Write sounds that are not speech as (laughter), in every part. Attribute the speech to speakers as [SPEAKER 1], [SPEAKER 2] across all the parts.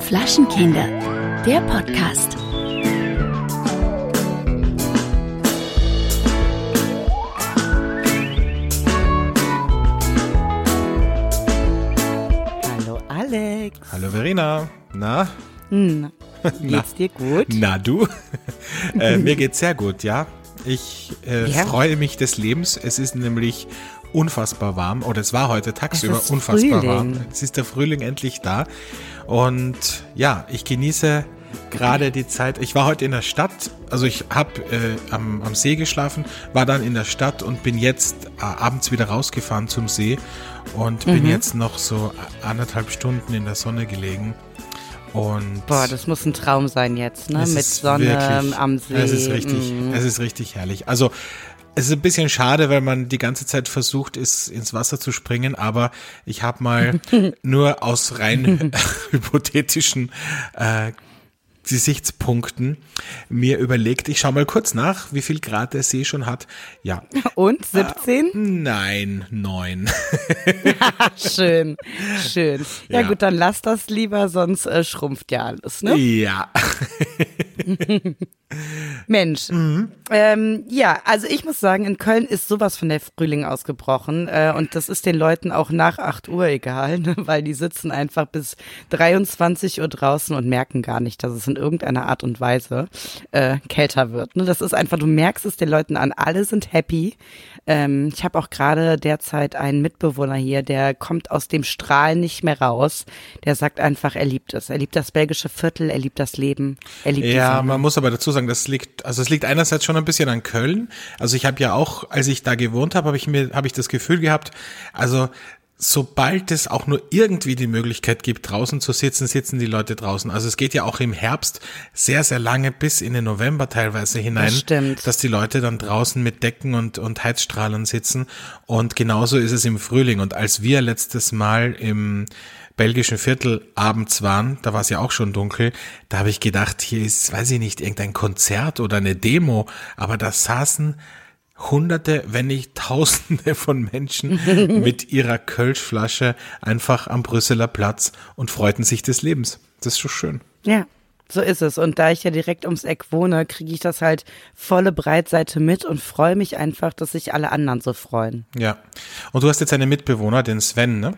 [SPEAKER 1] Flaschenkinder, der Podcast.
[SPEAKER 2] Hallo Alex.
[SPEAKER 3] Hallo Verena. Na?
[SPEAKER 2] Hm. (laughs) Geht's dir gut?
[SPEAKER 3] Na du? (laughs) äh, mir geht's sehr gut, ja. Ich äh,
[SPEAKER 2] Ja.
[SPEAKER 3] freue mich des Lebens. Es ist nämlich unfassbar warm. Oder es war heute tagsüber unfassbar
[SPEAKER 2] Frühling.
[SPEAKER 3] warm. Es ist der Frühling endlich da. Und ja, ich genieße gerade die Zeit. Ich war heute in der Stadt. Also ich habe äh, am, am See geschlafen, war dann in der Stadt und bin jetzt äh, abends wieder rausgefahren zum See und
[SPEAKER 2] Mhm.
[SPEAKER 3] bin jetzt noch so anderthalb Stunden in der Sonne gelegen. Und
[SPEAKER 2] Boah, das muss ein Traum sein jetzt, ne? Mit Sonne
[SPEAKER 3] wirklich-
[SPEAKER 2] am See.
[SPEAKER 3] Es ist richtig,
[SPEAKER 2] Mm.
[SPEAKER 3] es ist richtig herrlich. Also es ist ein bisschen schade, weil man die ganze Zeit versucht, ist ins Wasser zu springen, aber ich habe mal (laughs) nur aus rein (laughs) hypothetischen äh, Gesichtspunkten mir überlegt, ich schaue mal kurz nach, wie viel Grad der See schon hat. Ja, (laughs)
[SPEAKER 2] Und 17?
[SPEAKER 3] nein, neun.
[SPEAKER 2] schön, schön. Ja,
[SPEAKER 3] Ja.
[SPEAKER 2] gut, dann lass das lieber, sonst äh, schrumpft ja alles, ne?
[SPEAKER 3] Ja, (laughs)
[SPEAKER 2] Mensch.
[SPEAKER 3] Mhm.
[SPEAKER 2] Ähm, ja, also ich muss sagen, in Köln ist sowas von der Frühling ausgebrochen äh, und das ist den Leuten auch nach 8 Uhr egal, (laughs) ne? weil die sitzen einfach bis 23 Uhr draußen und merken gar nicht, dass es in irgendeiner Art und Weise äh, kälter wird. Ne? Das ist einfach, du merkst es den Leuten an, alle sind happy. Ähm, ich habe auch gerade derzeit einen Mitbewohner hier, der kommt aus dem Strahl nicht mehr raus. Der sagt einfach, er liebt es. Er liebt das belgische Viertel, er liebt das Leben, er liebt die
[SPEAKER 3] Ja, man muss aber dazu sagen, das liegt, also es liegt einerseits schon ein bisschen an Köln. Also ich habe ja auch, als ich da gewohnt habe, habe ich mir, habe ich das Gefühl gehabt, also sobald es auch nur irgendwie die Möglichkeit gibt, draußen zu sitzen, sitzen die Leute draußen. Also es geht ja auch im Herbst sehr, sehr lange bis in den November teilweise hinein,
[SPEAKER 2] Das
[SPEAKER 3] dass die Leute dann draußen mit Decken und, und Heizstrahlen sitzen. Und genauso ist es im Frühling. Und als wir letztes Mal im belgischen Viertel abends waren, da war es ja auch schon dunkel, da habe ich gedacht, hier ist, weiß ich nicht, irgendein Konzert oder eine Demo, aber da saßen Hunderte, wenn nicht Tausende von Menschen (laughs) mit ihrer Kölschflasche einfach am Brüsseler Platz und freuten sich des Lebens. Das ist schon schön.
[SPEAKER 2] Ja, so ist es. Und da ich ja direkt ums Eck wohne, kriege ich das halt volle Breitseite mit und freue mich einfach, dass sich alle anderen so freuen.
[SPEAKER 3] Ja. Und du hast jetzt einen Mitbewohner, den Sven, ne?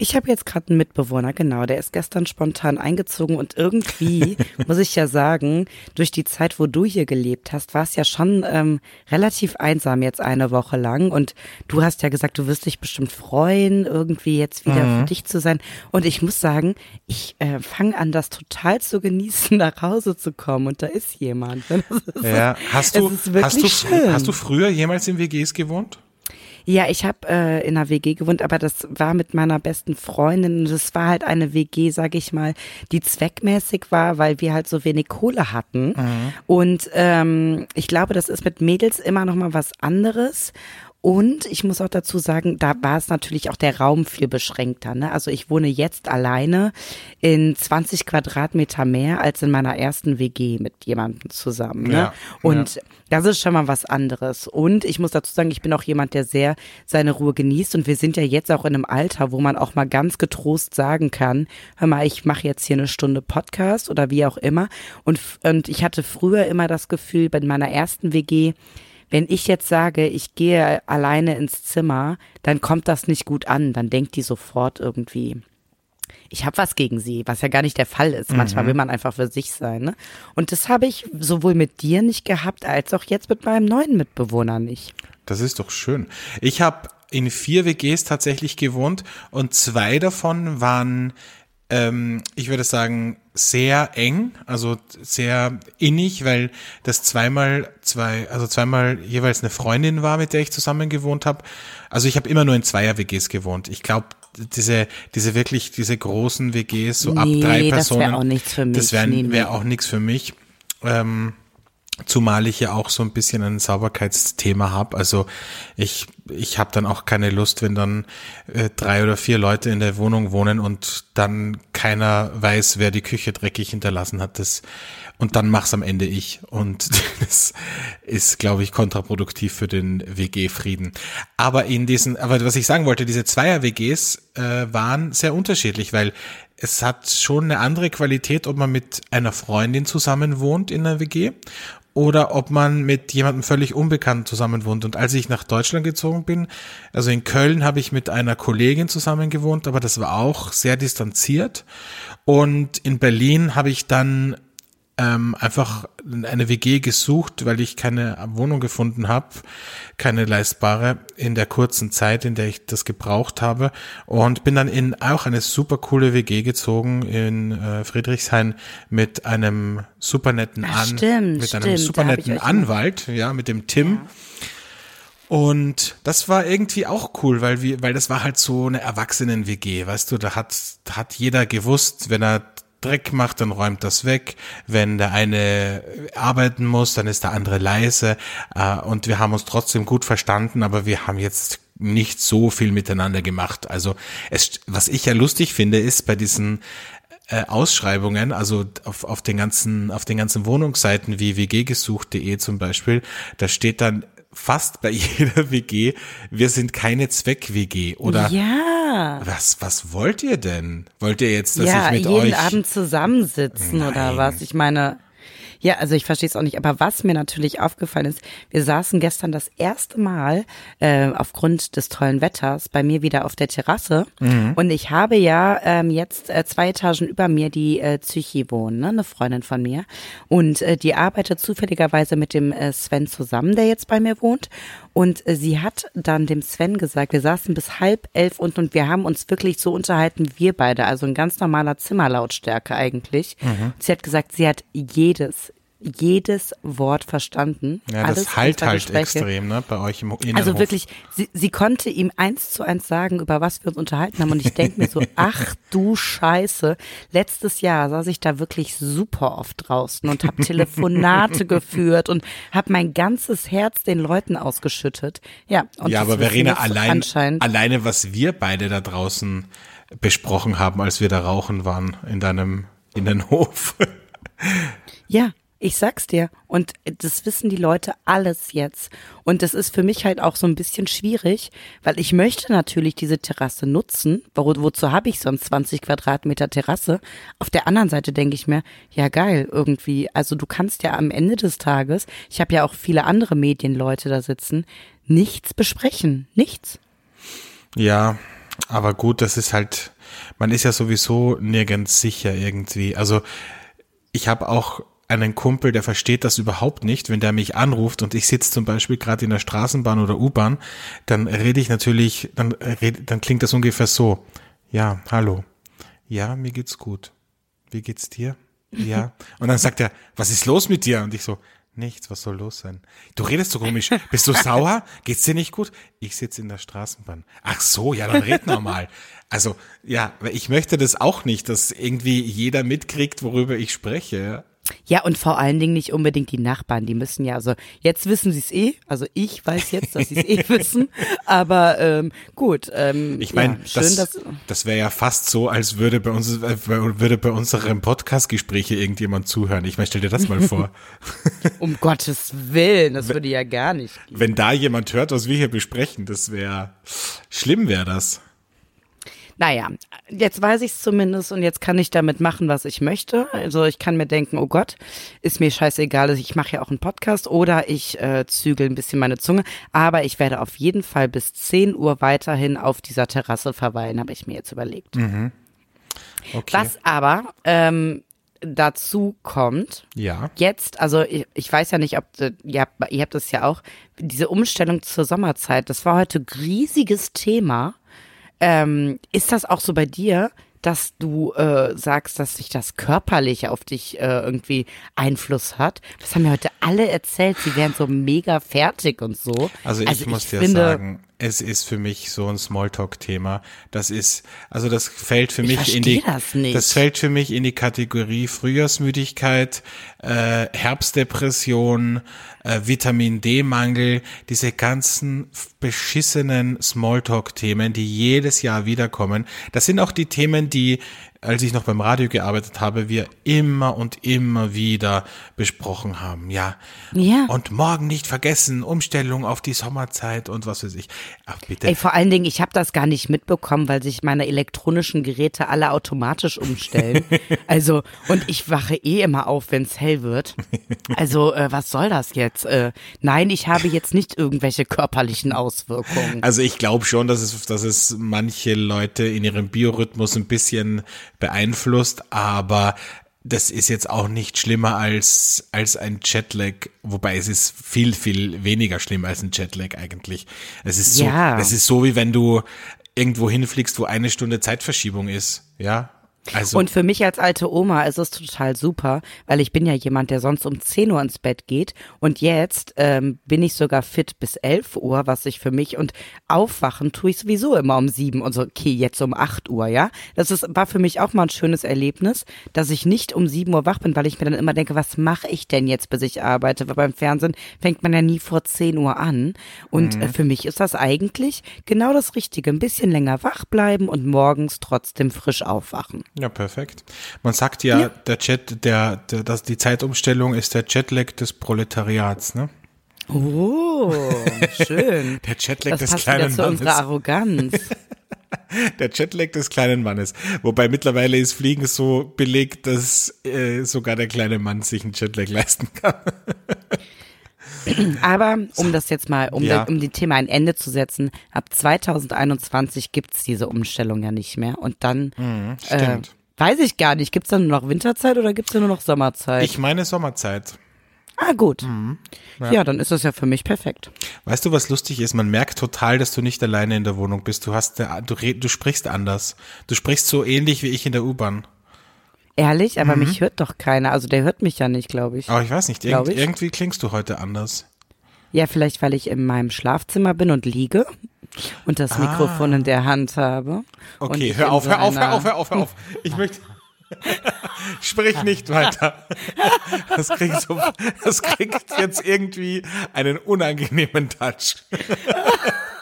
[SPEAKER 2] Ich habe jetzt gerade einen Mitbewohner, genau, der ist gestern spontan eingezogen und irgendwie, (laughs) muss ich ja sagen, durch die Zeit, wo du hier gelebt hast, war es ja schon ähm, relativ einsam jetzt eine Woche lang und du hast ja gesagt, du wirst dich bestimmt freuen, irgendwie jetzt wieder für dich zu sein und ich muss sagen, ich äh, fange an, das total zu genießen, (laughs) nach Hause zu kommen und da ist jemand. (laughs) Ist,
[SPEAKER 3] Ja. Hast du, hast du,
[SPEAKER 2] schön.
[SPEAKER 3] hast du früher jemals in WGs gewohnt?
[SPEAKER 2] Ja, ich habe äh, in einer WG gewohnt, aber das war mit meiner besten Freundin. und Das war halt eine WG, sag ich mal, die zweckmäßig war, weil wir halt so wenig Kohle hatten. Und ähm, ich glaube, das ist mit Mädels immer noch mal was anderes. Und ich muss auch dazu sagen, da war es natürlich auch der Raum viel beschränkter. Ne? Also ich wohne jetzt alleine in 20 Quadratmeter mehr als in meiner ersten WG mit jemandem zusammen. Ne?
[SPEAKER 3] Ja,
[SPEAKER 2] Und das ist schon mal was anderes. Und ich muss dazu sagen, ich bin auch jemand, der sehr seine Ruhe genießt. Und wir sind ja jetzt auch in einem Alter, wo man auch mal ganz getrost sagen kann, hör mal, ich mache jetzt hier eine Stunde Podcast oder wie auch immer. Und, und ich hatte früher immer das Gefühl, bei meiner ersten WG, wenn ich jetzt sage, ich gehe alleine ins Zimmer, dann kommt das nicht gut an. Dann denkt die sofort irgendwie, ich habe was gegen sie, was ja gar nicht der Fall ist. Manchmal will man einfach für sich sein. Ne? Und das habe ich sowohl mit dir nicht gehabt, als auch jetzt mit meinem neuen Mitbewohner nicht.
[SPEAKER 3] Das ist doch schön. Ich habe in vier WGs tatsächlich gewohnt und zwei davon waren, ähm, ich würde sagen, sehr eng, also sehr innig, weil das zweimal zwei, also zweimal jeweils eine Freundin war, mit der ich zusammen gewohnt habe. Also ich habe immer nur in Zweier-WGs gewohnt. Ich glaube, diese, diese wirklich, diese großen WGs, so ab
[SPEAKER 2] Nee,
[SPEAKER 3] drei
[SPEAKER 2] das wär
[SPEAKER 3] Personen.
[SPEAKER 2] auch nichts für mich.
[SPEAKER 3] Das wäre wär auch nichts für mich. Ähm, Zumal ich ja auch so ein bisschen ein Sauberkeitsthema habe. Also ich, ich habe dann auch keine Lust, wenn dann äh, drei oder vier Leute in der Wohnung wohnen und dann keiner weiß, wer die Küche dreckig hinterlassen hat. Das, und dann mach's am Ende ich. Und (laughs) das ist, glaube ich, kontraproduktiv für den WG-Frieden. Aber in diesen, aber was ich sagen wollte, diese Zweier-WGs äh, waren sehr unterschiedlich, weil es hat schon eine andere Qualität, ob man mit einer Freundin zusammen wohnt in einer WG oder ob man mit jemandem völlig unbekannt zusammen wohnt. Und als ich nach Deutschland gezogen bin, also in Köln habe ich mit einer Kollegin zusammen gewohnt, aber das war auch sehr distanziert. Und in Berlin habe ich dann ähm, einfach eine WG gesucht, weil ich keine Wohnung gefunden habe, keine leistbare in der kurzen Zeit, in der ich das gebraucht habe und bin dann in auch eine super coole WG gezogen in äh, Friedrichshain mit einem super netten
[SPEAKER 2] Ach,
[SPEAKER 3] An
[SPEAKER 2] stimmt,
[SPEAKER 3] mit einem
[SPEAKER 2] stimmt,
[SPEAKER 3] super netten Anwalt, ja, mit dem Tim. Und das war irgendwie auch cool, weil wir, weil das war halt so eine Erwachsenen-WG, weißt du, da hat, da hat jeder gewusst, wenn er Dreck macht, dann räumt das weg. Wenn der eine arbeiten muss, dann ist der andere leise. Äh, und wir haben uns trotzdem gut verstanden, aber wir haben jetzt nicht so viel miteinander gemacht. Also es, was ich ja lustig finde, ist bei diesen äh, Ausschreibungen, also auf, auf den ganzen, auf den ganzen Wohnungsseiten wie wggesucht.de zum Beispiel, da steht dann fast bei (laughs) jeder WG, wir sind keine Zweck-WG oder
[SPEAKER 2] Ja.
[SPEAKER 3] was, was wollt ihr denn? Wollt ihr jetzt, dass
[SPEAKER 2] ja,
[SPEAKER 3] ich mit
[SPEAKER 2] jeden
[SPEAKER 3] euch
[SPEAKER 2] Abend zusammensitzen oder
[SPEAKER 3] Nein.
[SPEAKER 2] was? Ich meine, ja, also ich verstehe es auch nicht. Aber was mir natürlich aufgefallen ist, wir saßen gestern das erste Mal äh, aufgrund des tollen Wetters bei mir wieder auf der Terrasse.
[SPEAKER 3] Mhm.
[SPEAKER 2] Und ich habe ja ähm, jetzt äh, zwei Etagen über mir die äh, Psychi wohnen, ne? eine Freundin von mir. Und äh, die arbeitet zufälligerweise mit dem äh, Sven zusammen, der jetzt bei mir wohnt. Und äh, sie hat dann dem Sven gesagt, wir saßen bis halb elf und, und wir haben uns wirklich so unterhalten, wir beide, also ein ganz normaler Zimmerlautstärke eigentlich.
[SPEAKER 3] Mhm.
[SPEAKER 2] Sie hat gesagt, sie hat jedes, jedes Wort verstanden.
[SPEAKER 3] Ja,
[SPEAKER 2] Alles,
[SPEAKER 3] das halt
[SPEAKER 2] wir
[SPEAKER 3] halt
[SPEAKER 2] besprechen.
[SPEAKER 3] extrem, ne, bei euch im Innenhof.
[SPEAKER 2] Also wirklich, sie, sie konnte ihm eins zu eins sagen, über was wir uns unterhalten haben. Und ich denke mir so, (laughs) ach du Scheiße. Letztes Jahr saß ich da wirklich super oft draußen und habe Telefonate (laughs) geführt und habe mein ganzes Herz den Leuten ausgeschüttet. Ja, und
[SPEAKER 3] ja, aber Verena, allein, alleine was wir beide da draußen besprochen haben, als wir da rauchen waren in deinem Innenhof.
[SPEAKER 2] Ja, ich sag's dir. Und das wissen die Leute alles jetzt. Und das ist für mich halt auch so ein bisschen schwierig, weil ich möchte natürlich diese Terrasse nutzen. Wo, wozu habe ich sonst 20 Quadratmeter Terrasse? Auf der anderen Seite denke ich mir, ja geil, irgendwie. Also du kannst ja am Ende des Tages, ich habe ja auch viele andere Medienleute da sitzen, nichts besprechen. Nichts.
[SPEAKER 3] Ja, aber gut, das ist halt, man ist ja sowieso nirgends sicher irgendwie. Also ich habe auch einen Kumpel, der versteht das überhaupt nicht, wenn der mich anruft und ich sitze zum Beispiel gerade in der Straßenbahn oder U-Bahn, dann rede ich natürlich, dann, red, dann klingt das ungefähr so. Ja, hallo. Ja, mir geht's gut. Wie geht's dir? Ja. Und dann sagt er, was ist los mit dir? Und ich so, nichts, was soll los sein? Du redest so komisch. Bist du sauer? Geht's dir nicht gut? Ich sitze in der Straßenbahn. Ach so, ja, dann red normal. Also, ja, ich möchte das auch nicht, dass irgendwie jeder mitkriegt, worüber ich spreche. Ja.
[SPEAKER 2] Und vor allen Dingen nicht unbedingt die Nachbarn. Die müssen ja, also jetzt wissen sie es eh. Also ich weiß jetzt, dass sie es eh (laughs) wissen. Aber ähm, gut. Ähm,
[SPEAKER 3] Ich meine,
[SPEAKER 2] ja, schön,
[SPEAKER 3] das,
[SPEAKER 2] dass,
[SPEAKER 3] das wäre ja fast so, als würde bei uns äh, würde bei unserem Podcast-Gespräche irgendjemand zuhören. Ich meine, stell dir das mal vor. (laughs)
[SPEAKER 2] um Gottes Willen, das würde ja gar nicht gehen.
[SPEAKER 3] Wenn da jemand hört, was wir hier besprechen, das wäre schlimm, wäre das.
[SPEAKER 2] Naja, jetzt weiß ich es zumindest und jetzt kann ich damit machen, was ich möchte. Also ich kann mir denken, oh Gott, ist mir scheißegal, ich mache ja auch einen Podcast oder ich äh, zügel ein bisschen meine Zunge. Aber ich werde auf jeden Fall bis 10 Uhr weiterhin auf dieser Terrasse verweilen, habe ich mir jetzt überlegt.
[SPEAKER 3] Okay.
[SPEAKER 2] Was aber ähm, dazu kommt,
[SPEAKER 3] Ja.
[SPEAKER 2] jetzt, also ich, ich weiß ja nicht, ob äh, ihr habt, ihr habt das ja auch, diese Umstellung zur Sommerzeit, das war heute riesiges Thema. Ähm, ist das auch so bei dir, dass du äh, sagst, dass sich das körperlich auf dich äh, irgendwie Einfluss hat? Das haben mir heute alle erzählt, sie wären so mega fertig und so.
[SPEAKER 3] Also ich muss dir
[SPEAKER 2] finde,
[SPEAKER 3] sagen, es ist für mich so ein Smalltalk-Thema. Das ist, also das fällt für
[SPEAKER 2] Ich
[SPEAKER 3] mich in die,
[SPEAKER 2] das nicht.
[SPEAKER 3] fällt für mich in die Kategorie Frühjahrsmüdigkeit, äh, Herbstdepression, äh, Vitamin D-Mangel, diese ganzen beschissenen Smalltalk-Themen, die jedes Jahr wiederkommen. Das sind auch die Themen, die, als ich noch beim Radio gearbeitet habe, wir immer und immer wieder besprochen haben. Ja.
[SPEAKER 2] Ja.
[SPEAKER 3] Und morgen nicht vergessen, Umstellung auf die Sommerzeit und was weiß ich. Ach bitte.
[SPEAKER 2] Ey, vor allen Dingen, ich habe das gar nicht mitbekommen, weil sich meine elektronischen Geräte alle automatisch umstellen. (laughs) also, und ich wache eh immer auf, wenn es hell wird. Also, äh, was soll das jetzt? Äh, nein, ich habe jetzt nicht irgendwelche körperlichen Auswirkungen.
[SPEAKER 3] Also ich glaube schon, dass es, dass es manche Leute in ihrem Biorhythmus ein bisschen beeinflusst, aber das ist jetzt auch nicht schlimmer als, als ein Jetlag, wobei es ist viel, viel weniger schlimm als ein Jetlag eigentlich. Es ist so,
[SPEAKER 2] Ja.
[SPEAKER 3] es ist so, wie wenn du irgendwo hinfliegst, wo eine Stunde Zeitverschiebung ist, ja. Also,
[SPEAKER 2] Und für mich als alte Oma ist es total super, weil ich bin ja jemand, der sonst um 10 Uhr ins Bett geht und jetzt ähm, bin ich sogar fit bis 11 Uhr, was ich für mich und aufwachen tue ich sowieso immer um 7 und so, okay, jetzt um 8 Uhr, ja. Das ist, war für mich auch mal ein schönes Erlebnis, dass ich nicht um 7 Uhr wach bin, weil ich mir dann immer denke, was mache ich denn jetzt, bis ich arbeite? Weil beim Fernsehen fängt man ja nie vor 10 Uhr an und äh, für mich ist das eigentlich genau das Richtige, ein bisschen länger wach bleiben und morgens trotzdem frisch aufwachen.
[SPEAKER 3] Ja, perfekt. Man sagt ja, der Jet, der, der, das, die Zeitumstellung ist der Jetlag des Proletariats, ne?
[SPEAKER 2] Oh, schön. (laughs)
[SPEAKER 3] Der Jetlag
[SPEAKER 2] Das
[SPEAKER 3] des kleinen
[SPEAKER 2] zu unserer
[SPEAKER 3] Mannes.
[SPEAKER 2] Arroganz. (laughs)
[SPEAKER 3] Der Jetlag des kleinen Mannes. Wobei mittlerweile ist Fliegen so belegt, dass äh, sogar der kleine Mann sich einen Jetlag leisten kann. (laughs)
[SPEAKER 2] Aber um das jetzt mal, um,
[SPEAKER 3] Ja.
[SPEAKER 2] de, um dem Thema ein Ende zu setzen, ab 2021 gibt's diese Umstellung ja nicht mehr. Und dann äh,
[SPEAKER 3] stimmt.
[SPEAKER 2] weiß ich gar nicht, gibt's dann nur noch Winterzeit oder gibt's dann nur noch Sommerzeit?
[SPEAKER 3] Ich meine Sommerzeit.
[SPEAKER 2] ah, gut.
[SPEAKER 3] Mhm.
[SPEAKER 2] Ja. dann ist das ja für mich perfekt.
[SPEAKER 3] Weißt du, was lustig ist? Man merkt total, dass du nicht alleine in der Wohnung bist. Du hast, du, du sprichst anders. Du sprichst so ähnlich wie ich in der U-Bahn.
[SPEAKER 2] Ehrlich, aber
[SPEAKER 3] Mhm.
[SPEAKER 2] mich hört doch keiner. Also der hört mich ja nicht, glaube ich.
[SPEAKER 3] Aber ich weiß nicht, irgend,
[SPEAKER 2] ich.
[SPEAKER 3] irgendwie klingst du heute anders.
[SPEAKER 2] Ja, vielleicht, weil ich in meinem Schlafzimmer bin und liege und das Mikrofon in der Hand habe.
[SPEAKER 3] Ah. Okay, hör auf,
[SPEAKER 2] so
[SPEAKER 3] hör auf, hör auf, hör auf, hör auf. Ich möchte. (laughs) Sprich nicht weiter. Das kriegt, so, das kriegt jetzt irgendwie einen unangenehmen Touch.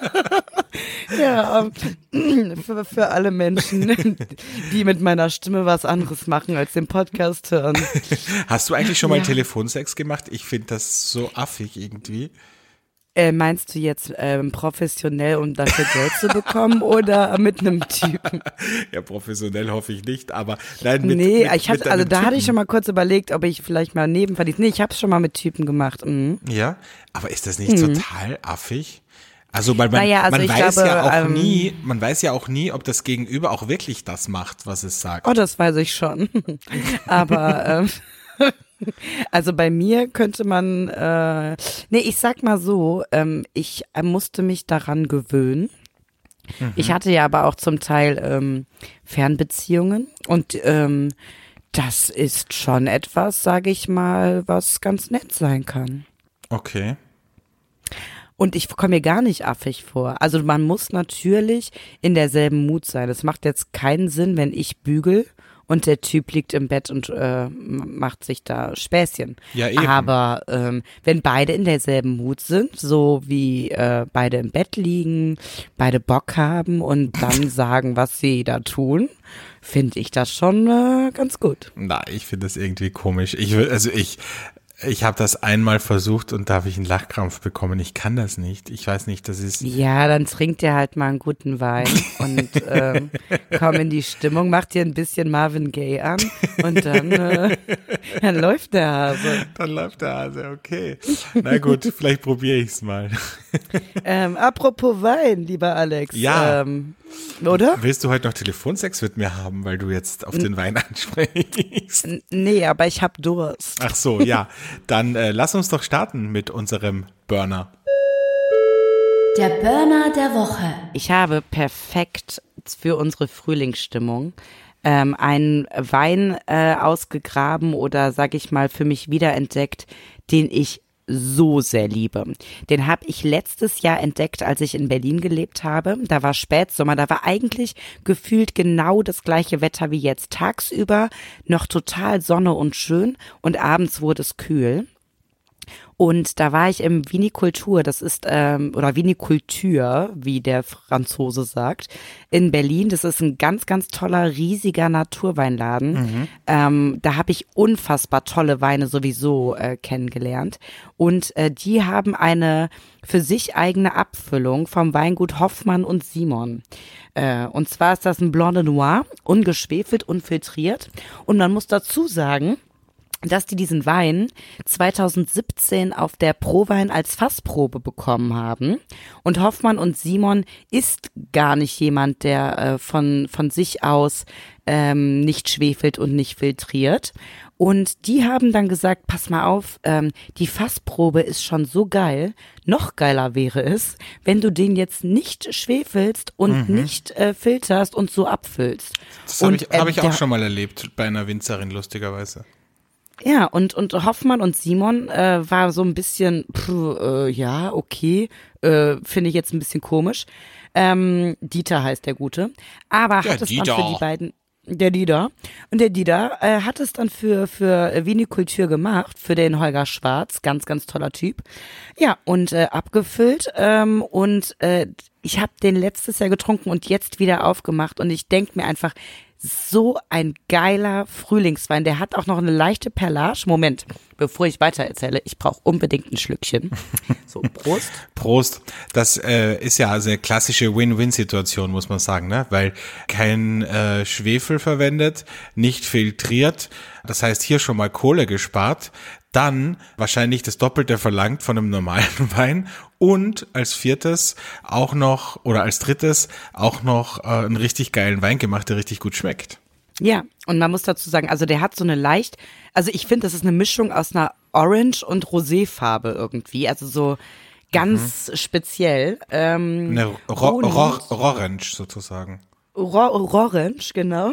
[SPEAKER 3] (laughs)
[SPEAKER 2] Ja, ähm, (clears throat) für, für alle Menschen, (laughs) die mit meiner Stimme was anderes machen als den Podcast hören.
[SPEAKER 3] Hast du eigentlich schon mal
[SPEAKER 2] Ja.
[SPEAKER 3] Telefonsex gemacht? Ich finde das so affig irgendwie.
[SPEAKER 2] Äh, meinst du jetzt ähm, professionell, um dafür Geld zu bekommen (laughs) oder mit einem Typen?
[SPEAKER 3] Ja, professionell hoffe ich nicht, aber nein, mit,
[SPEAKER 2] nee,
[SPEAKER 3] mit,
[SPEAKER 2] ich hatte, also da hatte ich
[SPEAKER 3] Typen.
[SPEAKER 2] schon mal kurz überlegt, ob ich vielleicht mal nebenverdient. Nee, ich habe schon mal mit Typen gemacht. Mhm.
[SPEAKER 3] Ja, aber ist das nicht total affig? Also, weil man,
[SPEAKER 2] Naja, also
[SPEAKER 3] man weiß
[SPEAKER 2] glaube,
[SPEAKER 3] ja auch
[SPEAKER 2] ähm,
[SPEAKER 3] nie, man weiß ja auch nie, ob das Gegenüber auch wirklich das macht, was es sagt.
[SPEAKER 2] Oh, das weiß ich schon. (laughs) Aber ähm, (laughs) also bei mir könnte man, äh, nee, ich sag mal so, ähm, ich musste mich daran gewöhnen. Ich hatte ja aber auch zum Teil ähm, Fernbeziehungen und ähm, das ist schon etwas, sage ich mal, was ganz nett sein kann.
[SPEAKER 3] Okay.
[SPEAKER 2] Und ich komme mir gar nicht affig vor. Also man muss natürlich in derselben Mut sein. Es macht jetzt keinen Sinn, wenn ich bügel und der Typ liegt im Bett und äh, macht sich da Späßchen.
[SPEAKER 3] Ja, eben.
[SPEAKER 2] Aber ähm, wenn beide in derselben Mut sind, so wie äh, beide im Bett liegen, beide Bock haben und dann (laughs) sagen, was sie da tun, finde ich das schon äh, ganz gut.
[SPEAKER 3] Na, ich finde das irgendwie komisch. Ich will, also ich, ich habe das einmal versucht und da habe ich einen Lachkrampf bekommen. Ich kann das nicht. Ich weiß nicht, das ist.
[SPEAKER 2] Ja, dann trinkt ihr halt mal einen guten Wein (laughs) und ähm, komm in die Stimmung, mach dir ein bisschen Marvin Gaye an und dann, äh, (laughs) dann läuft der Hase.
[SPEAKER 3] Dann läuft der Hase, okay. Na gut, vielleicht probiere ich's mal.
[SPEAKER 2] Ähm, apropos Wein, lieber Alex.
[SPEAKER 3] Ja.
[SPEAKER 2] Ähm, oder?
[SPEAKER 3] Willst du heute noch Telefonsex mit mir haben, weil du jetzt auf den Wein (laughs) ansprichst?
[SPEAKER 2] N nee, aber ich hab Durst.
[SPEAKER 3] Ach so, ja. Dann äh, lass uns doch starten mit unserem Burner.
[SPEAKER 1] Der Burner der Woche.
[SPEAKER 2] Ich habe perfekt für unsere Frühlingsstimmung ähm, einen Wein äh, ausgegraben oder sag ich mal für mich wiederentdeckt, den ich so sehr liebe. Den habe ich letztes Jahr entdeckt, als ich in Berlin gelebt habe. Da war Spätsommer, da war eigentlich gefühlt genau das gleiche Wetter wie jetzt. Tagsüber noch total Sonne und schön und abends wurde es kühl. Und da war ich im Vinikultur, das ist, ähm, oder Vinikultur, wie der Franzose sagt, in Berlin. Das ist ein ganz, ganz toller, riesiger Naturweinladen. Mhm. Ähm, da habe ich unfassbar tolle Weine sowieso äh, kennengelernt. Und äh, die haben eine für sich eigene Abfüllung vom Weingut Hoffmann und Simon. Äh, und zwar ist das ein Blanc de Noir, ungeschwefelt, unfiltriert. Und man muss dazu sagen, dass die diesen Wein 2017 auf der Prowein als Fassprobe bekommen haben. Und Hoffmann und Simon ist gar nicht jemand, der äh, von, von sich aus ähm, nicht schwefelt und nicht filtriert. Und die haben dann gesagt, pass mal auf, ähm, die Fassprobe ist schon so geil. Noch geiler wäre es, wenn du den jetzt nicht schwefelst und mhm. nicht äh, filterst und so abfüllst.
[SPEAKER 3] Das habe ich, hab ich auch schon mal erlebt bei einer Winzerin, lustigerweise.
[SPEAKER 2] Ja, und, und Hoffmann und Simon äh, war so ein bisschen, pff, äh, ja, okay, äh, finde ich jetzt ein bisschen komisch. Ähm, Dieter heißt der Gute. Aber der hat es Dieter. dann für die beiden, der Dieter. Und der Dieter äh, hat es dann für, für Vinikultur gemacht, für den Holger Schwarz, ganz, ganz toller Typ. Ja, und äh, abgefüllt. Ähm, und äh, ich habe den letztes Jahr getrunken und jetzt wieder aufgemacht. Und ich denk mir einfach, so ein geiler Frühlingswein. Der hat auch noch eine leichte Perlage. Moment, bevor ich weiter erzähle, ich brauche unbedingt ein Schlückchen. (laughs) So, Prost.
[SPEAKER 3] Prost. Das äh, ist ja also eine klassische Win-Win-Situation, muss man sagen, ne? Weil kein äh, Schwefel verwendet, nicht filtriert. Das heißt, hier schon mal Kohle gespart dann wahrscheinlich das Doppelte verlangt von einem normalen (laughs) Wein und als viertes auch noch oder als drittes auch noch äh, einen richtig geilen Wein gemacht, der richtig gut schmeckt.
[SPEAKER 2] Ja, und man muss dazu sagen, also der hat so eine leicht, also ich finde, das ist eine Mischung aus einer Orange und Roséfarbe irgendwie, also so ganz mhm. speziell. Ähm,
[SPEAKER 3] eine Ro Ro Orange sozusagen.
[SPEAKER 2] Orange, genau.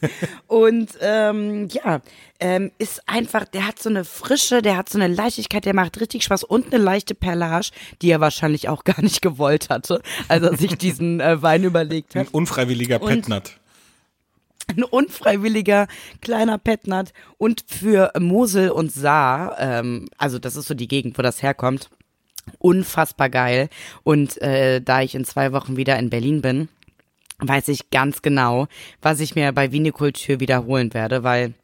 [SPEAKER 2] (laughs) und ähm, ja, ähm, ist einfach, der hat so eine Frische, der hat so eine Leichtigkeit, der macht richtig Spaß und eine leichte Perlage, die er wahrscheinlich auch gar nicht gewollt hatte, als er sich diesen äh, Wein überlegt hat.
[SPEAKER 3] Ein unfreiwilliger Petnat.
[SPEAKER 2] Ein unfreiwilliger kleiner Petnat und für Mosel und Saar, ähm, also das ist so die Gegend, wo das herkommt, unfassbar geil. Und äh, da ich in zwei Wochen wieder in Berlin bin, weiß ich ganz genau, was ich mir bei Vinikultur wiederholen werde, weil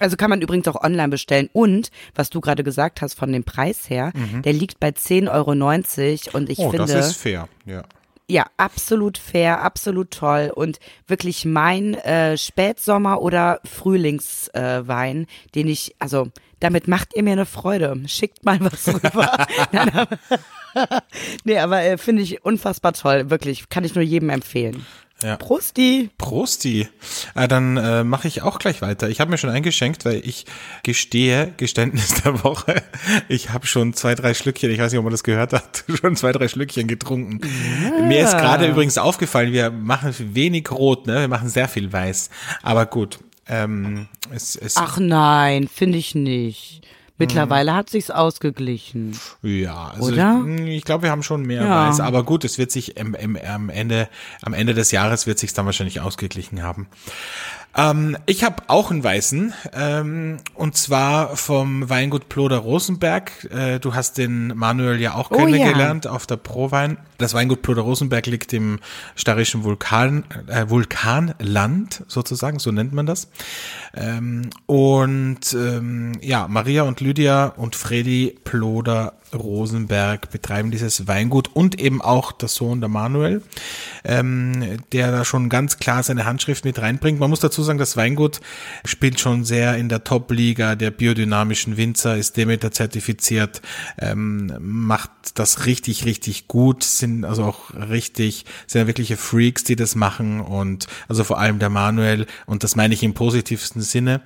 [SPEAKER 2] also kann man übrigens auch online bestellen. Und was du gerade gesagt hast von dem Preis her, mhm. der liegt bei 10,90 Euro und ich oh, finde.
[SPEAKER 3] Das ist fair, ja.
[SPEAKER 2] Ja, absolut fair, absolut toll und wirklich mein äh, Spätsommer- oder Frühlingswein, äh, den ich, also damit macht ihr mir eine Freude. Schickt mal was rüber. (laughs) (laughs) Nein, aber, (laughs) nee, aber äh, finde ich unfassbar toll, wirklich, kann ich nur jedem empfehlen.
[SPEAKER 3] Ja.
[SPEAKER 2] Prosti.
[SPEAKER 3] Prosti. Äh, dann äh, mache ich auch gleich weiter. Ich habe mir schon eingeschenkt, weil ich gestehe, Geständnis (laughs) der Woche, ich habe schon zwei, drei Schlückchen, ich weiß nicht, ob man das gehört hat, (laughs) schon zwei, drei Schlückchen getrunken. Ja. Mir ist gerade übrigens aufgefallen, wir machen wenig rot, ne? wir machen sehr viel weiß. Aber gut. Ähm, es, es
[SPEAKER 2] Ach nein, finde ich nicht. Mittlerweile hat sich's ausgeglichen.
[SPEAKER 3] Ja, also
[SPEAKER 2] Oder?
[SPEAKER 3] ich glaube, wir haben schon mehr ja. Weiß, aber gut, es wird sich im, im, am Ende, am Ende des Jahres wird sich's dann wahrscheinlich ausgeglichen haben. Ähm, ich habe auch einen weißen, ähm, und zwar vom Weingut Ploder Rosenberg. Äh, du hast den Manuel ja auch oh, kennengelernt ja. auf der Prowein. Das Weingut Ploder Rosenberg liegt im starischen Vulkan, äh, Vulkanland sozusagen, so nennt man das. Ähm, und ähm, ja, Maria und Lydia und Freddy Ploder Rosenberg betreiben dieses Weingut und eben auch der Sohn der Manuel, ähm, der da schon ganz klar seine Handschrift mit reinbringt. Man muss dazu sagen, das Weingut spielt schon sehr in der Top-Liga der biodynamischen Winzer, ist Demeter zertifiziert, ähm, macht das richtig, richtig gut, sind also auch richtig, sind ja wirkliche Freaks, die das machen und also vor allem der Manuel und das meine ich im positivsten Sinne.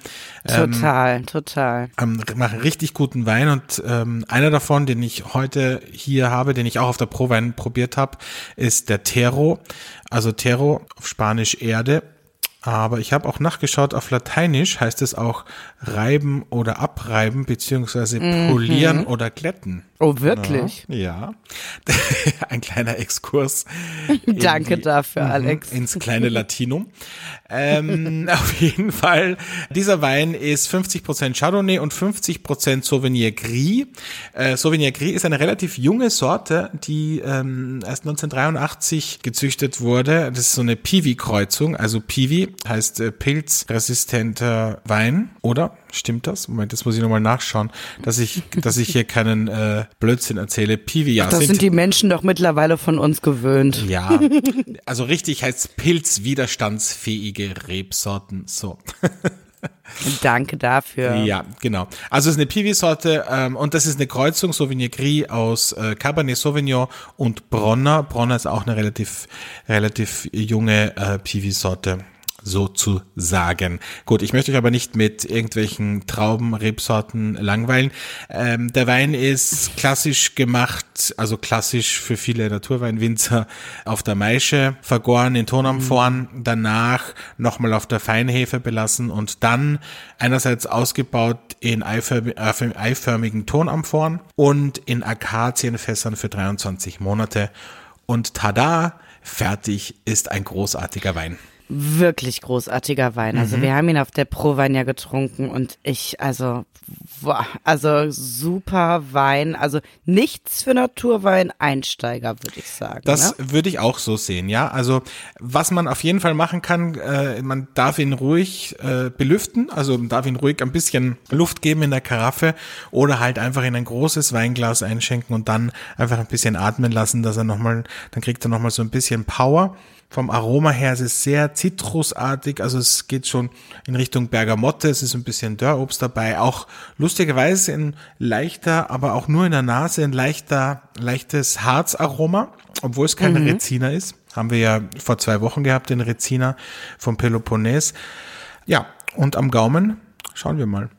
[SPEAKER 2] Ähm, total, total.
[SPEAKER 3] Ähm, machen richtig guten Wein und ähm, einer davon, den den ich heute hier habe, den ich auch auf der Prowein probiert habe, ist der Tero. Also Tero auf Spanisch Erde. Aber ich habe auch nachgeschaut, auf Lateinisch heißt es auch reiben oder abreiben, beziehungsweise polieren mhm. oder glätten.
[SPEAKER 2] Oh, wirklich?
[SPEAKER 3] Ja. ja. (laughs) Ein kleiner Exkurs. (laughs)
[SPEAKER 2] Danke die, dafür, mhm, Alex.
[SPEAKER 3] Ins kleine Latinum. ähm, (laughs) auf jeden Fall, dieser Wein ist 50% Chardonnay und 50% Sauvignon Gris. Äh, Sauvignon Gris ist eine relativ junge Sorte, die ähm, erst 1983 gezüchtet wurde. Das ist so eine Piwi-Kreuzung. Also Piwi heißt äh, pilzresistenter Wein, oder? Stimmt das? Moment, das muss ich nochmal nachschauen, dass ich, dass ich hier keinen äh, Blödsinn erzähle. Piwi, ja.
[SPEAKER 2] Ach, das sind, sind die Menschen doch mittlerweile von uns gewöhnt.
[SPEAKER 3] Ja, also richtig heißt pilzwiderstandsfähige Rebsorten. So. (laughs)
[SPEAKER 2] Danke dafür.
[SPEAKER 3] Ja, genau. Also es ist eine Piwi-Sorte ähm, und das ist eine Kreuzung Sauvignon Gris aus äh, Cabernet Sauvignon und Bronner. Bronner ist auch eine relativ relativ junge äh, Piwi-Sorte sozusagen. Gut, ich möchte euch aber nicht mit irgendwelchen Trauben, Rebsorten langweilen. Ähm, der Wein ist klassisch gemacht, also klassisch für viele Naturweinwinzer auf der Maische vergoren in Tonamphoren, mhm. danach nochmal auf der Feinhefe belassen und dann einerseits ausgebaut in eiförmigen Tonamphoren und in Akazienfässern für 23 Monate. Und tada, fertig ist ein großartiger Wein
[SPEAKER 2] wirklich großartiger Wein. Also mhm. wir haben ihn auf der Prowein ja getrunken und ich, also, boah, also super Wein. Also nichts für Naturwein-Einsteiger, würde ich sagen.
[SPEAKER 3] Das
[SPEAKER 2] ne?
[SPEAKER 3] würde ich auch so sehen, ja. Also was man auf jeden Fall machen kann, äh, man darf ihn ruhig äh, belüften, also man darf ihn ruhig ein bisschen Luft geben in der Karaffe oder halt einfach in ein großes Weinglas einschenken und dann einfach ein bisschen atmen lassen, dass er nochmal, dann kriegt er nochmal so ein bisschen Power. Vom Aroma her ist es sehr zitrusartig, also es geht schon in Richtung Bergamotte, es ist ein bisschen Dörrobst dabei, auch lustigerweise ein leichter, aber auch nur in der Nase ein leichter, leichtes Harzaroma, obwohl es keine mhm. Rezina ist. Haben wir ja vor zwei Wochen gehabt, den Rezina vom Peloponnes. Ja, und am Gaumen schauen wir mal.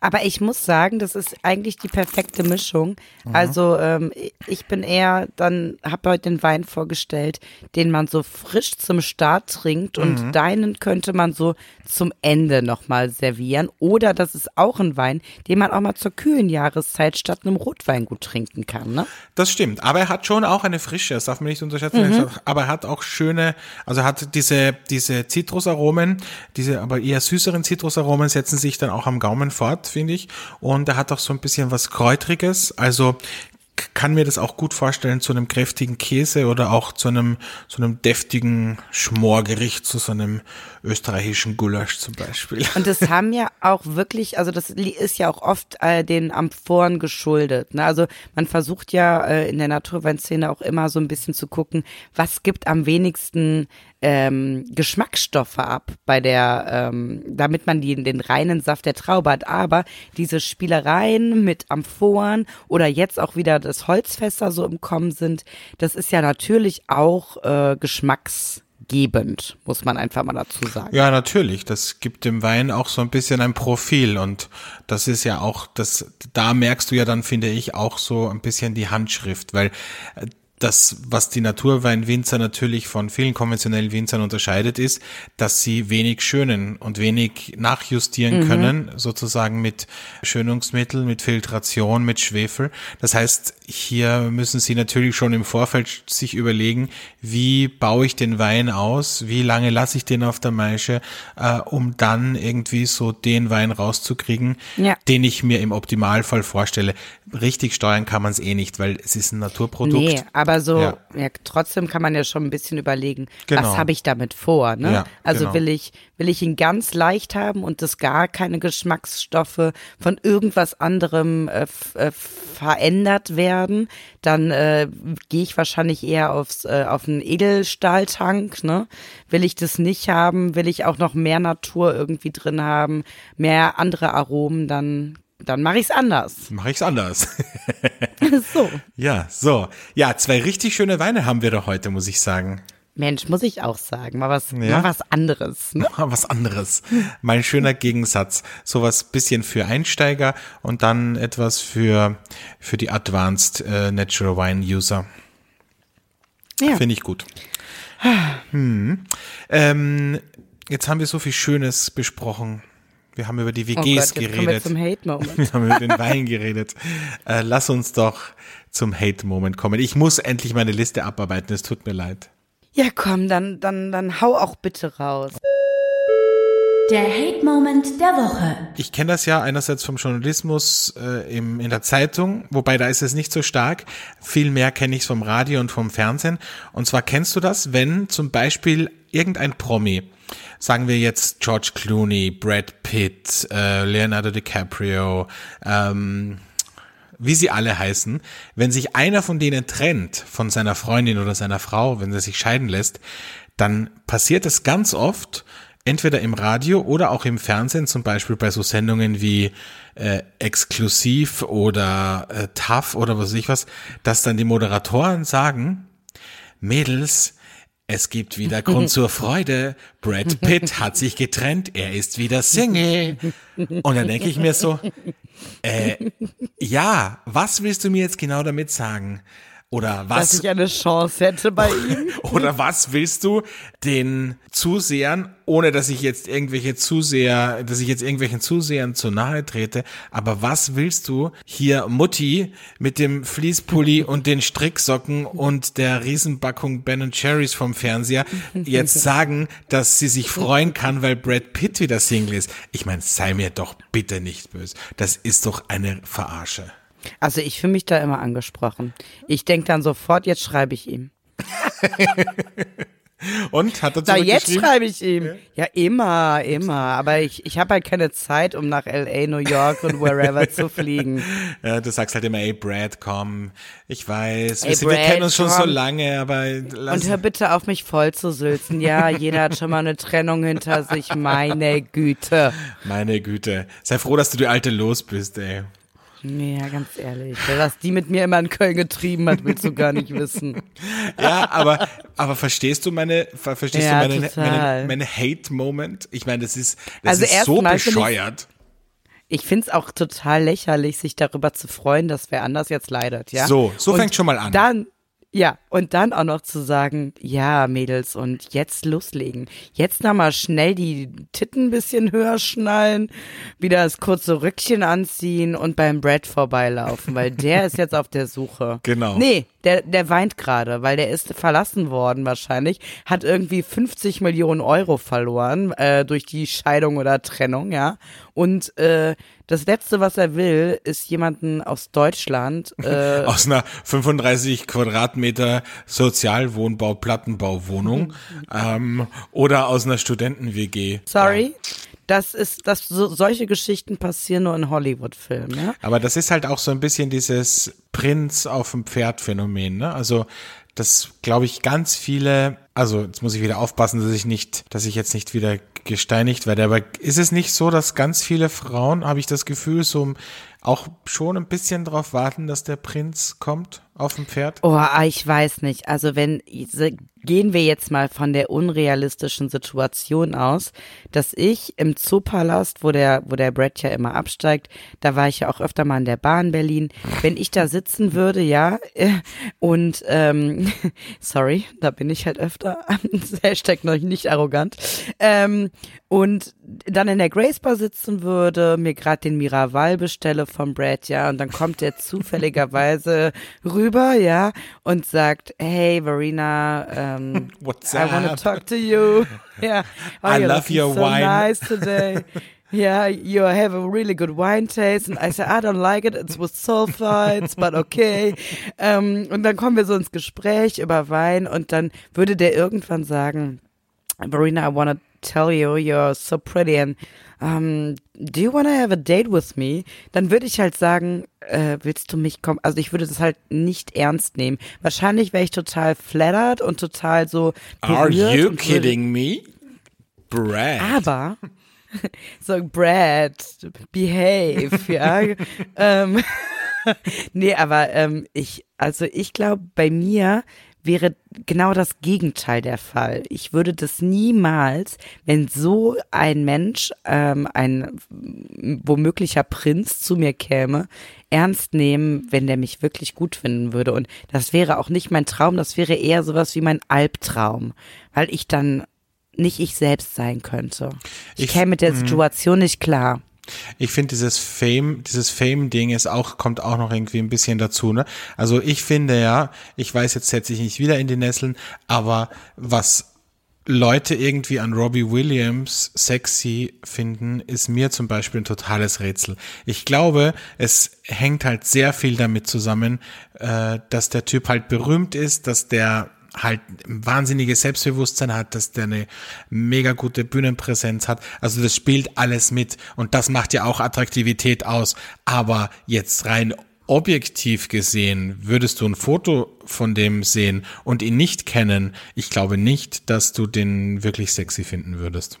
[SPEAKER 2] Aber ich muss sagen, das ist eigentlich die perfekte Mischung. Mhm. Also ähm, ich bin eher, dann habe heute den Wein vorgestellt, den man so frisch zum Start trinkt und mhm. deinen könnte man so zum Ende nochmal servieren. Oder das ist auch ein Wein, den man auch mal zur kühlen Jahreszeit statt einem Rotwein gut trinken kann. Ne?
[SPEAKER 3] Das stimmt, aber er hat schon auch eine Frische, das darf man nicht unterschätzen. Mhm. Aber er hat auch schöne, also hat diese, diese Zitrusaromen, diese aber eher süßeren Zitrusaromen setzen sich dann auch am Gaumen fort finde ich. Und er hat auch so ein bisschen was Kräutriges. Also kann mir das auch gut vorstellen zu einem kräftigen Käse oder auch zu einem, zu einem deftigen Schmorgericht, zu so einem österreichischen Gulasch zum Beispiel.
[SPEAKER 2] Und das (laughs) haben ja auch wirklich, also das ist ja auch oft äh, den Amphoren geschuldet. Ne? Also man versucht ja äh, in der Naturweinszene auch immer so ein bisschen zu gucken, was gibt am wenigsten ähm, Geschmacksstoffe ab bei der, ähm, damit man die, den reinen Saft der Traube hat. Aber diese Spielereien mit Amphoren oder jetzt auch wieder das Holzfässer so im Kommen sind, das ist ja natürlich auch äh, geschmacksgebend, muss man einfach mal dazu sagen.
[SPEAKER 3] Ja, natürlich. Das gibt dem Wein auch so ein bisschen ein Profil und das ist ja auch, das, da merkst du ja dann, finde ich, auch so ein bisschen die Handschrift, weil äh, das, was die Naturweinwinzer natürlich von vielen konventionellen Winzern unterscheidet, ist, dass sie wenig schönen und wenig nachjustieren mhm. können, sozusagen mit Schönungsmitteln, mit Filtration, mit Schwefel. Das heißt, hier müssen sie natürlich schon im Vorfeld sich überlegen, wie baue ich den Wein aus, wie lange lasse ich den auf der Maische, äh, um dann irgendwie so den Wein rauszukriegen, ja. den ich mir im Optimalfall vorstelle. Richtig steuern kann man es eh nicht, weil es ist ein Naturprodukt. Nee,
[SPEAKER 2] aber so, ja. ja. trotzdem kann man ja schon ein bisschen überlegen, genau. was habe ich damit vor, ne? Ja, also genau. will ich, will ich ihn ganz leicht haben und das gar keine Geschmacksstoffe von irgendwas anderem äh, äh, verändert werden, dann äh, gehe ich wahrscheinlich eher aufs, äh, auf einen Edelstahltank, ne? Will ich das nicht haben, will ich auch noch mehr Natur irgendwie drin haben, mehr andere Aromen, dann dann mache ich's anders.
[SPEAKER 3] Mache ich's anders. (laughs)
[SPEAKER 2] so.
[SPEAKER 3] Ja, so. Ja, zwei richtig schöne Weine haben wir doch heute, muss ich sagen.
[SPEAKER 2] Mensch, muss ich auch sagen, mal was, ja? mal was anderes. Ne? (laughs)
[SPEAKER 3] Mal was anderes. Mein schöner Gegensatz. Sowas bisschen für Einsteiger und dann etwas für, für die Advanced äh, Natural Wine User. Ja. Finde ich gut. Hm. Ähm, jetzt haben wir so viel Schönes besprochen. Wir haben über die WGs
[SPEAKER 2] oh Gott, jetzt
[SPEAKER 3] geredet.
[SPEAKER 2] Wir. (laughs)
[SPEAKER 3] Wir haben über den Wein geredet. Äh, lass uns doch zum Hate-Moment kommen. Ich muss endlich meine Liste abarbeiten, es tut mir leid.
[SPEAKER 2] Ja, komm, dann, dann, dann hau auch bitte raus.
[SPEAKER 1] Der Hate-Moment der Woche.
[SPEAKER 3] Ich kenne das ja einerseits vom Journalismus äh, im, in der Zeitung, wobei da ist es nicht so stark. Viel mehr kenne ich es vom Radio und vom Fernsehen. Und zwar kennst du das, wenn zum Beispiel irgendein Promi, sagen wir jetzt George Clooney, Brad Pitt, äh, Leonardo DiCaprio, ähm, wie sie alle heißen, wenn sich einer von denen trennt von seiner Freundin oder seiner Frau, wenn er sich scheiden lässt, dann passiert es ganz oft, entweder im Radio oder auch im Fernsehen, zum Beispiel bei so Sendungen wie äh, Exklusiv oder äh, TAF oder was weiß ich was, dass dann die Moderatoren sagen, Mädels, es gibt wieder Grund (laughs) zur Freude. Brad Pitt hat sich getrennt, er ist wieder Single. Und dann denke ich mir so, äh, ja, was willst du mir jetzt genau damit sagen? Oder was?
[SPEAKER 2] Dass ich eine Chance hätte bei (laughs) ihm.
[SPEAKER 3] Oder was willst du den Zusehern, ohne dass ich jetzt irgendwelche Zuseher, dass ich jetzt irgendwelchen Zusehern zu nahe trete, aber was willst du hier Mutti mit dem Fließpulli (laughs) und den Stricksocken und der Riesenbackung Ben Cherries vom Fernseher (laughs) jetzt sagen, dass sie sich freuen kann, weil Brad Pitt wieder Single ist? Ich meine, sei mir doch bitte nicht böse. Das ist doch eine Verarsche.
[SPEAKER 2] Also ich fühle mich da immer angesprochen. Ich denke dann sofort, jetzt schreibe ich ihm. (laughs)
[SPEAKER 3] Und hat er
[SPEAKER 2] Na, jetzt schreibe ich ihm. Ja, immer, immer. Aber ich, ich habe halt keine Zeit, um nach L.A., New York und wherever zu (laughs) fliegen.
[SPEAKER 3] Ja, du sagst halt immer, ey Brad, komm, ich weiß,
[SPEAKER 2] Ey,
[SPEAKER 3] wir, sind, wir
[SPEAKER 2] Brad,
[SPEAKER 3] kennen uns schon so
[SPEAKER 2] komm.
[SPEAKER 3] lange, aber lass,
[SPEAKER 2] Und hör bitte auf, mich voll zu sülzen. Ja, jeder hat schon mal eine Trennung hinter sich. Meine Güte.
[SPEAKER 3] meine Güte, sei froh, dass du die Alte los bist, ey.
[SPEAKER 2] Ja, ganz ehrlich. Was die mit mir immer in Köln getrieben hat, willst du gar nicht wissen. (laughs)
[SPEAKER 3] Ja, aber, aber verstehst du meine, ver- verstehst
[SPEAKER 2] Ja,
[SPEAKER 3] du meine, meine, meine Hate-Moment? Ich meine, das ist, das
[SPEAKER 2] Also
[SPEAKER 3] ist so
[SPEAKER 2] ich-
[SPEAKER 3] bescheuert.
[SPEAKER 2] Ich find's auch total lächerlich, sich darüber zu freuen, dass wer anders jetzt leidet, ja?
[SPEAKER 3] So, so
[SPEAKER 2] Und
[SPEAKER 3] fängt schon mal an.
[SPEAKER 2] Dann, ja, und dann auch noch zu sagen, ja, Mädels, und jetzt loslegen. Jetzt nochmal schnell die Titten ein bisschen höher schnallen, wieder das kurze Rückchen anziehen und beim Brad vorbeilaufen, weil der ist jetzt auf der Suche.
[SPEAKER 3] Genau.
[SPEAKER 2] Nee, der, der weint gerade, weil der ist verlassen worden wahrscheinlich, hat irgendwie 50 Millionen Euro verloren äh, durch die Scheidung oder Trennung, ja. Und äh, das Letzte, was er will, ist jemanden aus Deutschland (laughs) äh,
[SPEAKER 3] Aus einer 35 Quadratmeter Sozialwohnbau, Plattenbauwohnung ähm, oder aus einer Studenten-WG.
[SPEAKER 2] Sorry. Das ist, das, so, solche Geschichten passieren nur in Hollywood-Filmen, ja?
[SPEAKER 3] Aber das ist halt auch so ein bisschen dieses Prinz auf dem Pferd Phänomen, ne? Also das glaube ich ganz viele, also jetzt muss ich wieder aufpassen, dass ich nicht, dass ich jetzt nicht wieder gesteinigt werde, aber ist es nicht so, dass ganz viele Frauen, habe ich das Gefühl, so auch schon ein bisschen drauf warten, dass der Prinz kommt auf dem Pferd?
[SPEAKER 2] Oh, ah, ich weiß nicht. Also wenn gehen wir jetzt mal von der unrealistischen Situation aus, dass ich im Zoopalast, wo der wo der Brad ja immer absteigt, da war ich ja auch öfter mal in der Bahn Berlin. Wenn ich da sitzen würde, ja, (laughs) und ähm, (laughs) sorry, da bin ich halt öfter. (laughs) Hashtag noch nicht arrogant. Ähm, und dann in der Grace Bar sitzen würde, mir gerade den Miraval bestelle vom Brad, ja, und dann kommt der zufälligerweise rüber, ja, und sagt, hey Verena, um, (laughs)
[SPEAKER 3] What's
[SPEAKER 2] I want to
[SPEAKER 3] up?
[SPEAKER 2] talk to you. (laughs) (laughs) Yeah, oh,
[SPEAKER 3] I love your
[SPEAKER 2] so
[SPEAKER 3] wine.
[SPEAKER 2] nice today. Yeah, you have a really good wine taste. And I said, I don't like it. It's with sulfites, but okay. Ähm, und dann kommen wir so ins Gespräch über Wein und dann würde der irgendwann sagen, Verena, I want to tell you, you're so pretty and um, do you want to have a date with me? Dann würde ich halt sagen, äh, willst du mich kommen? Also ich würde das halt nicht ernst nehmen. Wahrscheinlich wäre ich total flattered und total so
[SPEAKER 3] Are you kidding me? Brad.
[SPEAKER 2] aber (laughs) so Brad, behave, (laughs) ja. ähm, (laughs) nee, aber ähm, ich, also ich glaube, bei mir wäre genau das Gegenteil der Fall. Ich würde das niemals, wenn so ein Mensch, ähm, ein womöglicher Prinz zu mir käme, ernst nehmen, wenn der mich wirklich gut finden würde. Und das wäre auch nicht mein Traum, das wäre eher sowas wie mein Albtraum, weil ich dann nicht ich selbst sein könnte. Ich,
[SPEAKER 3] Ich-
[SPEAKER 2] käme mit der
[SPEAKER 3] mhm.
[SPEAKER 2] Situation nicht klar.
[SPEAKER 3] Ich finde dieses Fame, dieses Fame-Ding ist auch, kommt auch noch irgendwie ein bisschen dazu, ne? Also ich finde ja, ich weiß, jetzt setze ich nicht wieder in die Nesseln, aber was Leute irgendwie an Robbie Williams sexy finden, ist mir zum Beispiel ein totales Rätsel. Ich glaube, es hängt halt sehr viel damit zusammen, äh, dass der Typ halt berühmt ist, dass der halt ein wahnsinniges Selbstbewusstsein hat, dass der eine mega gute Bühnenpräsenz hat. Also das spielt alles mit und das macht ja auch Attraktivität aus. Aber jetzt rein objektiv gesehen, würdest du ein Foto von dem sehen und ihn nicht kennen, ich glaube nicht, dass du den wirklich sexy finden würdest.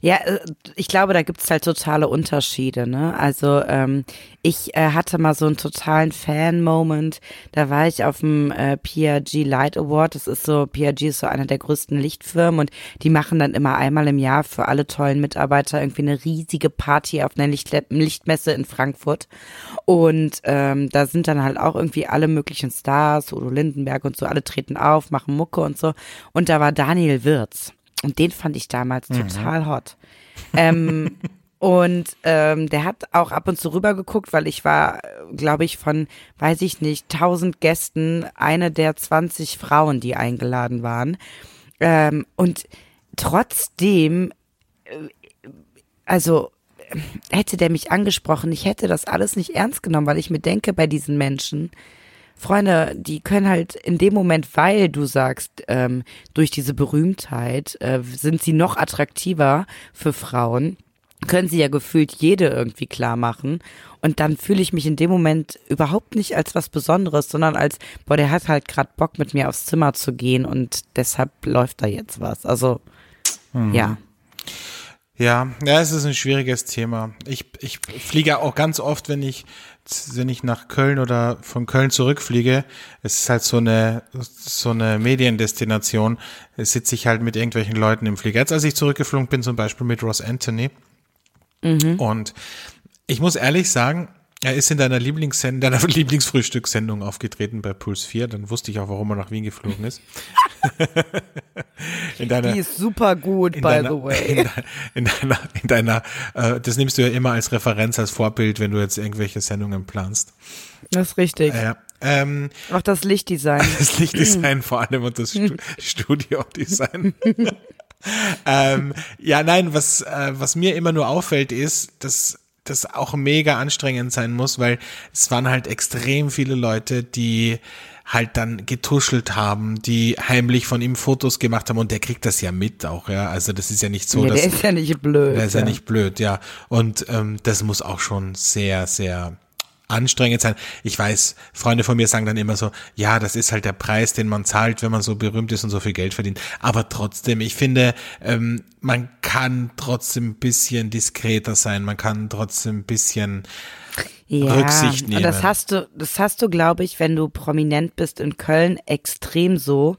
[SPEAKER 2] Ja, äh, ich glaube, da gibt's halt totale Unterschiede. Ne? Also ähm, ich äh, hatte mal so einen totalen Fan-Moment. Da war ich auf dem äh, PRG Light Award. Das ist so, PRG ist so einer der größten Lichtfirmen und die machen dann immer einmal im Jahr für alle tollen Mitarbeiter irgendwie eine riesige Party auf einer Licht Lichtmesse in Frankfurt. Und ähm, da sind dann halt auch irgendwie alle möglichen Stars, Udo Lindenberg und so, alle treten auf, machen Mucke und so. Und da war Daniel Wirz. Und den fand ich damals total hot. Ähm, (laughs) und ähm, der hat auch ab und zu rübergeguckt, weil ich war, glaube ich, von, weiß ich nicht, tausend Gästen eine der 20 Frauen, die eingeladen waren. Ähm, und trotzdem, äh, also hätte der mich angesprochen, ich hätte das alles nicht ernst genommen, weil ich mir denke, bei diesen Menschen, Freunde, die können halt in dem Moment, weil du sagst, ähm, durch diese Berühmtheit äh, sind sie noch attraktiver für Frauen, können sie ja gefühlt jede irgendwie klar machen. Und dann fühle ich mich in dem Moment überhaupt nicht als was Besonderes, sondern als, boah, der hat halt gerade Bock, mit mir aufs Zimmer zu gehen und deshalb läuft da jetzt was. Also, ja.
[SPEAKER 3] Ja, ja, es ist ein schwieriges Thema. Ich, ich fliege auch ganz oft, wenn ich, wenn ich nach Köln oder von Köln zurückfliege, es ist halt so eine, so eine Mediendestination, sitze ich halt mit irgendwelchen Leuten im Flieger. Jetzt, als ich zurückgeflogen bin, zum Beispiel mit Ross Anthony. Und ich muss ehrlich sagen, er ist in deiner Lieblingssendung, deiner (laughs) Lieblingsfrühstückssendung aufgetreten bei Puls 4. Dann wusste ich auch, warum er nach Wien geflogen ist. (laughs) in deiner,
[SPEAKER 2] Die ist super gut, by
[SPEAKER 3] deiner,
[SPEAKER 2] the (laughs) way.
[SPEAKER 3] In, deiner, in deiner, in deiner äh, das nimmst du ja immer als Referenz, als Vorbild, wenn du jetzt irgendwelche Sendungen planst.
[SPEAKER 2] Das ist richtig.
[SPEAKER 3] Äh, ähm,
[SPEAKER 2] Auch das Lichtdesign.
[SPEAKER 3] das Lichtdesign vor allem und das Stu Studiodesign. ähm, ja, nein, was, äh, was mir immer nur auffällt, ist, dass das auch mega anstrengend sein muss, weil es waren halt extrem viele Leute, die halt dann getuschelt haben, die heimlich von ihm Fotos gemacht haben und der kriegt das ja mit auch, ja. Also das ist ja nicht so,
[SPEAKER 2] ja,
[SPEAKER 3] dass
[SPEAKER 2] der ist ja nicht blöd.
[SPEAKER 3] der ist ja, nicht blöd, ja. Und ähm, das muss auch schon sehr, sehr anstrengend sein. Ich weiß, Freunde von mir sagen dann immer so, ja, das ist halt der Preis, den man zahlt, wenn man so berühmt ist und so viel Geld verdient. Aber trotzdem, ich finde, ähm, man kann trotzdem ein bisschen diskreter sein, man kann trotzdem ein bisschen
[SPEAKER 2] ja,
[SPEAKER 3] Rücksicht nehmen.
[SPEAKER 2] Und das hast du, das hast du, glaube ich, wenn du prominent bist in Köln, extrem so,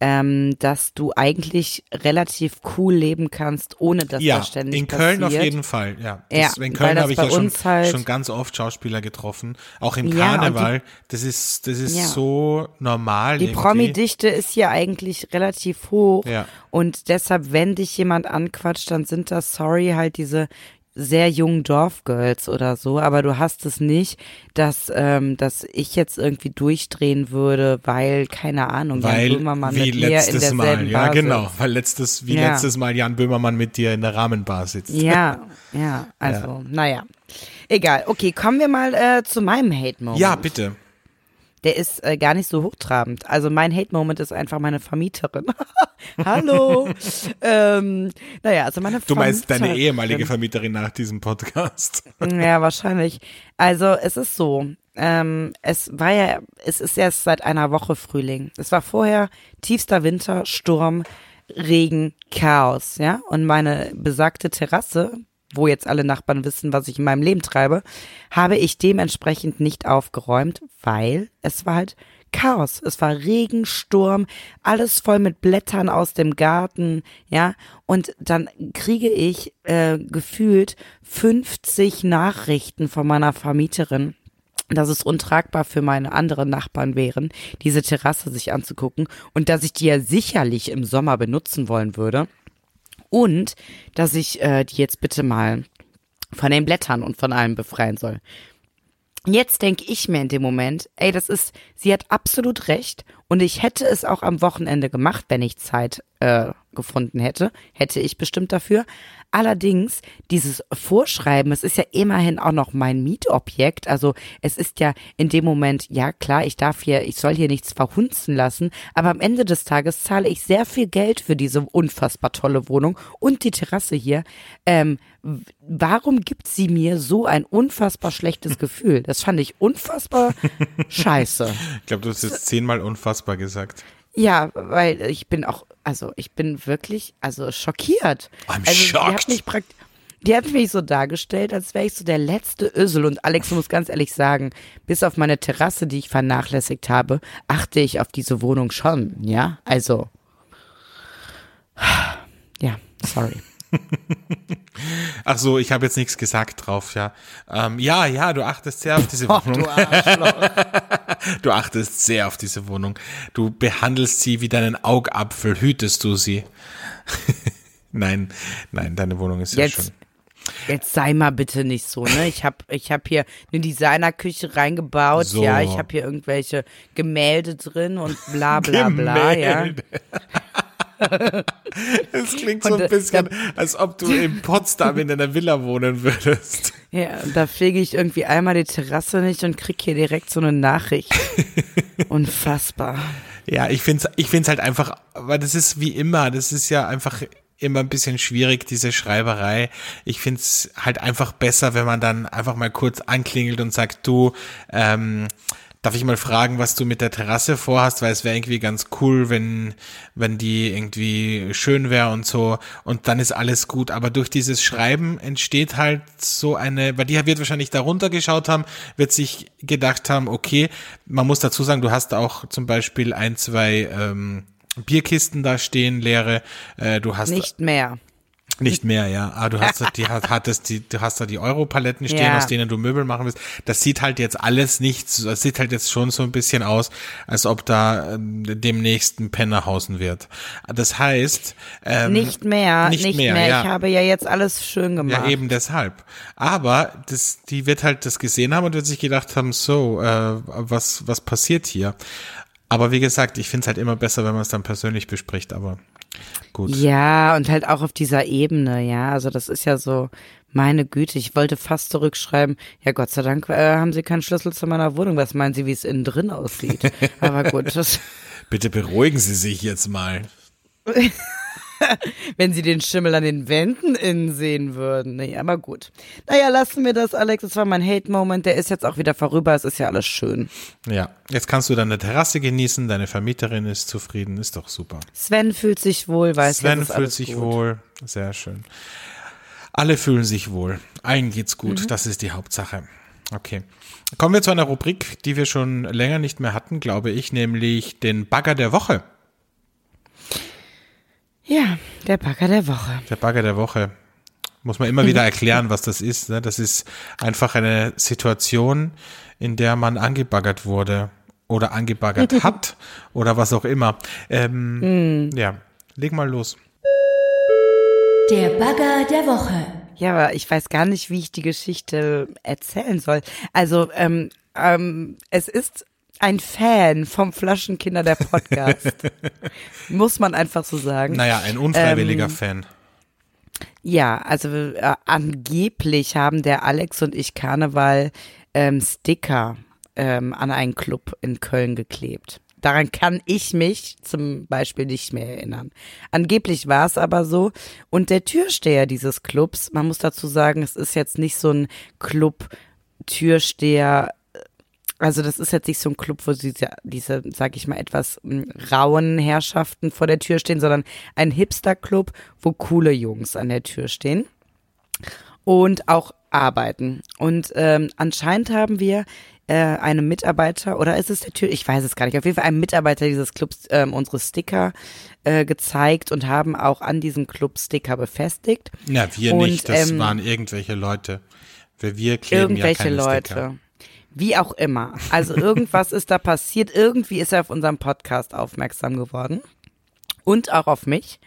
[SPEAKER 2] ähm, dass du eigentlich relativ cool leben kannst, ohne dass
[SPEAKER 3] ja,
[SPEAKER 2] das ständig
[SPEAKER 3] in Köln
[SPEAKER 2] passiert.
[SPEAKER 3] auf jeden Fall, ja.
[SPEAKER 2] Ja,
[SPEAKER 3] Das, in
[SPEAKER 2] weil
[SPEAKER 3] Köln habe ich ja schon,
[SPEAKER 2] halt-
[SPEAKER 3] schon ganz oft Schauspieler getroffen, auch im
[SPEAKER 2] Ja, und die-
[SPEAKER 3] Karneval. das ist, das ist
[SPEAKER 2] Ja.
[SPEAKER 3] so normal.
[SPEAKER 2] Die. Promi-Dichte ist hier eigentlich relativ hoch
[SPEAKER 3] Ja.
[SPEAKER 2] und deshalb, wenn dich jemand anquatscht, dann sind das, sorry, halt diese sehr jungen Dorfgirls oder so, aber du hast es nicht, dass, ähm, dass ich jetzt irgendwie durchdrehen würde, weil, keine Ahnung, Jan
[SPEAKER 3] Weil,
[SPEAKER 2] Böhmermann
[SPEAKER 3] wie
[SPEAKER 2] mit mir in
[SPEAKER 3] letztes Mal, ja
[SPEAKER 2] Bar
[SPEAKER 3] genau,
[SPEAKER 2] sitzt.
[SPEAKER 3] weil letztes, wie
[SPEAKER 2] Ja.
[SPEAKER 3] letztes Mal Jan Böhmermann mit dir in der Rahmenbar sitzt.
[SPEAKER 2] Ja, (laughs) ja, also, naja. Egal, okay, kommen wir mal äh, zu meinem Hate-Moment.
[SPEAKER 3] Ja, bitte.
[SPEAKER 2] Der ist äh, gar nicht so hochtrabend. Also mein Hate-Moment ist einfach meine Vermieterin. (laughs) Hallo. (laughs) ähm, naja, also meine
[SPEAKER 3] Du meinst deine
[SPEAKER 2] Vermieterin.
[SPEAKER 3] ehemalige Vermieterin nach diesem Podcast.
[SPEAKER 2] Ja, wahrscheinlich. Also es ist so. Ähm, es war ja, es ist erst seit einer Woche Frühling. Es war vorher tiefster Winter, Sturm, Regen, Chaos, ja. Und meine besagte Terrasse, wo jetzt alle Nachbarn wissen, was ich in meinem Leben treibe, habe ich dementsprechend nicht aufgeräumt, weil es war halt Chaos. Es war Regen, Sturm, alles voll mit Blättern aus dem Garten, ja. Und dann kriege ich äh, gefühlt 50 Nachrichten von meiner Vermieterin, dass es untragbar für meine anderen Nachbarn wären, diese Terrasse sich anzugucken und dass ich die ja sicherlich im Sommer benutzen wollen würde. Und dass ich äh, die jetzt bitte mal von den Blättern und von allem befreien soll. Jetzt denke ich mir in dem Moment, ey, das ist, sie hat absolut recht und ich hätte es auch am Wochenende gemacht, wenn ich Zeit äh, gefunden hätte, hätte ich bestimmt dafür. Allerdings, dieses Vorschreiben, es ist ja immerhin auch noch mein Mietobjekt. Also es ist ja in dem Moment, ja klar, ich darf hier, ich soll hier nichts verhunzen lassen, aber am Ende des Tages zahle ich sehr viel Geld für diese unfassbar tolle Wohnung und die Terrasse hier. Ähm, warum gibt sie mir so ein unfassbar schlechtes Gefühl? Das fand ich unfassbar (laughs) scheiße.
[SPEAKER 3] Ich glaube, du hast jetzt zehnmal unfassbar gesagt.
[SPEAKER 2] Ja, weil ich bin auch, also ich bin wirklich, also schockiert.
[SPEAKER 3] I'm
[SPEAKER 2] also, Die hat
[SPEAKER 3] shocked.
[SPEAKER 2] mich. Die hat mich so dargestellt, als wäre ich so der letzte Ösel. Und Alex muss ganz ehrlich sagen, bis auf meine Terrasse, die ich vernachlässigt habe, achte ich auf diese Wohnung schon. Ja, also. Ja, sorry. (laughs)
[SPEAKER 3] Ach so, ich habe jetzt nichts gesagt drauf, ja. Ähm, ja, ja, du achtest sehr auf diese (laughs) Wohnung.
[SPEAKER 2] du Arschloch. (laughs)
[SPEAKER 3] Du achtest sehr auf diese Wohnung. Du behandelst sie wie deinen Augapfel, hütest du sie. nein, nein, deine Wohnung ist sehr schön.
[SPEAKER 2] Jetzt, sei mal bitte nicht so, ne? Ich habe ich hab hier eine Designerküche reingebaut,
[SPEAKER 3] So.
[SPEAKER 2] ja. Ich habe hier irgendwelche Gemälde drin und bla bla bla, ja. (laughs)
[SPEAKER 3] Es klingt so ein
[SPEAKER 2] äh,
[SPEAKER 3] bisschen, als ob du in Potsdam in einer Villa wohnen würdest. (laughs)
[SPEAKER 2] Ja, und da fege ich irgendwie einmal die Terrasse nicht und krieg hier direkt so eine Nachricht. (laughs) Unfassbar.
[SPEAKER 3] Ja, ich find's, ich find's halt einfach, weil das ist wie immer, das ist ja einfach immer ein bisschen schwierig, diese Schreiberei. Ich find's halt einfach besser, wenn man dann einfach mal kurz anklingelt und sagt, du, ähm, darf ich mal fragen, was du mit der Terrasse vorhast, weil es wäre irgendwie ganz cool, wenn, wenn die irgendwie schön wäre und so und dann ist alles gut. Aber durch dieses Schreiben entsteht halt so eine, weil die wird wahrscheinlich darunter geschaut haben, wird sich gedacht haben, okay, man muss dazu sagen, du hast auch zum Beispiel ein, zwei ähm, Bierkisten da stehen, leere, äh, du hast
[SPEAKER 2] Nicht mehr.
[SPEAKER 3] Nicht mehr, ja. Ah, du hast da die hattest die du hast da die Europaletten stehen,
[SPEAKER 2] Ja.
[SPEAKER 3] aus denen du Möbel machen willst. Das sieht halt jetzt alles nicht, so- das sieht halt jetzt schon so ein bisschen aus, als ob da ähm, demnächst ein Penner hausen wird. Das heißt, ähm,
[SPEAKER 2] Nicht mehr.
[SPEAKER 3] nicht
[SPEAKER 2] Nicht,
[SPEAKER 3] mehr,
[SPEAKER 2] mehr.
[SPEAKER 3] ja.
[SPEAKER 2] Ich habe ja jetzt alles schön gemacht.
[SPEAKER 3] ja, eben deshalb. Aber das, die wird halt das gesehen haben und wird sich gedacht haben, so, äh, was, was passiert hier? Aber wie gesagt, ich finde es halt immer besser, wenn man es dann persönlich bespricht, aber gut.
[SPEAKER 2] Ja, und halt auch auf dieser Ebene, ja. Also das ist ja so, meine Güte, ich wollte fast zurückschreiben, ja Gott sei Dank äh, haben Sie keinen Schlüssel zu meiner Wohnung. Was meinen Sie, wie es innen drin aussieht? (laughs) Aber gut, das,
[SPEAKER 3] Bitte beruhigen Sie sich jetzt mal. (laughs) (laughs)
[SPEAKER 2] wenn Sie den Schimmel an den Wänden innen sehen würden. Nee, aber gut. Naja, lassen wir das, Alex. Das war mein Hate-Moment. Der ist jetzt auch wieder vorüber. Es ist ja alles schön.
[SPEAKER 3] Ja, jetzt kannst du deine Terrasse genießen, deine Vermieterin ist zufrieden, ist doch super.
[SPEAKER 2] Sven fühlt sich wohl, weiß
[SPEAKER 3] Sven fühlt sich
[SPEAKER 2] gut.
[SPEAKER 3] wohl, sehr schön. Alle fühlen sich wohl, allen geht's gut,
[SPEAKER 2] Mhm.
[SPEAKER 3] das ist die Hauptsache. Okay. Kommen wir zu einer Rubrik, die wir schon länger nicht mehr hatten, glaube ich, nämlich den Bagger der Woche.
[SPEAKER 2] Ja, der Bagger der Woche.
[SPEAKER 3] Der Bagger der Woche. Muss man immer wieder erklären, was das ist. Ne? Das ist einfach eine Situation, in der man angebaggert wurde oder angebaggert (laughs) hat oder was auch immer. Ähm, Ja, leg mal los.
[SPEAKER 1] Der Bagger der Woche.
[SPEAKER 2] Ja, aber ich weiß gar nicht, wie ich die Geschichte erzählen soll. Also, ähm, ähm, es ist ein Fan vom Flaschenkinder der Podcast. (laughs) Muss man einfach so sagen.
[SPEAKER 3] Naja, ein unfreiwilliger
[SPEAKER 2] Ähm,
[SPEAKER 3] Fan.
[SPEAKER 2] Ja, also äh, angeblich haben der Alex und ich Karneval ähm, Sticker ähm, an einen Club in Köln geklebt. Daran kann ich mich zum Beispiel nicht mehr erinnern. Angeblich war es aber so. Und der Türsteher dieses Clubs, man muss dazu sagen, es ist jetzt nicht so ein Club-Türsteher, also das ist jetzt nicht so ein Club, wo diese, diese sag ich mal, etwas m, rauen Herrschaften vor der Tür stehen, sondern ein Hipster-Club, wo coole Jungs an der Tür stehen und auch arbeiten. Und ähm, anscheinend haben wir äh, einem Mitarbeiter, oder ist es der Tür, ich weiß es gar nicht, auf jeden Fall einem Mitarbeiter dieses Clubs ähm, unsere Sticker äh, gezeigt und haben auch an diesem Club Sticker befestigt.
[SPEAKER 3] Ja, wir
[SPEAKER 2] Und,
[SPEAKER 3] nicht, das
[SPEAKER 2] ähm,
[SPEAKER 3] waren irgendwelche Leute. Wir, wir kleben ja
[SPEAKER 2] Irgendwelche
[SPEAKER 3] keine
[SPEAKER 2] Leute.
[SPEAKER 3] Sticker.
[SPEAKER 2] Wie auch immer. Also irgendwas ist da passiert. Irgendwie ist er auf unserem Podcast aufmerksam geworden. und auch auf mich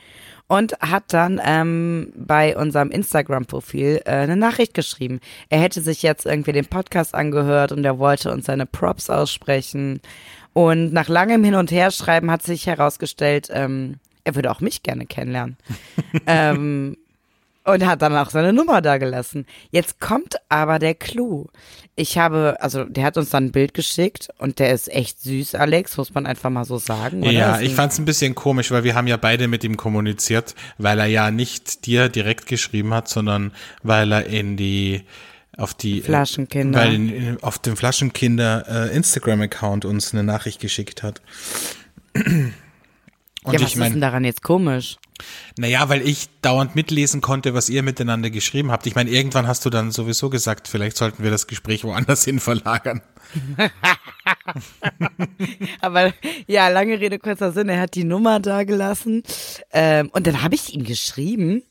[SPEAKER 2] und hat dann ähm, bei unserem Instagram-Profil äh, eine Nachricht geschrieben. Er hätte sich jetzt irgendwie den Podcast angehört und er wollte uns seine Props aussprechen. Und nach langem Hin und Herschreiben hat sich herausgestellt, ähm, er würde auch mich gerne kennenlernen. (laughs) ähm, und hat dann auch seine Nummer da gelassen. Jetzt kommt aber der Clou. Ich habe, also der hat uns dann ein Bild geschickt und der ist echt süß, Alex, muss man einfach mal so sagen. Oder?
[SPEAKER 3] Ja, ich fand es ein bisschen komisch, weil wir haben ja beide mit ihm kommuniziert, weil er ja nicht dir direkt geschrieben hat, sondern weil er in die auf die
[SPEAKER 2] Flaschenkinder,
[SPEAKER 3] weil in, auf dem Flaschenkinder äh, Instagram Account uns eine Nachricht geschickt hat.
[SPEAKER 2] Und ja, was ich mein, ist denn daran jetzt komisch?
[SPEAKER 3] Naja, weil ich dauernd mitlesen konnte, was ihr miteinander geschrieben habt. Ich meine, irgendwann hast du dann sowieso gesagt, vielleicht sollten wir das Gespräch woanders (laughs) hin verlagern. (laughs)
[SPEAKER 2] Aber ja, lange Rede, kurzer Sinn, er hat die Nummer da gelassen. Ähm, und dann habe ich ihm geschrieben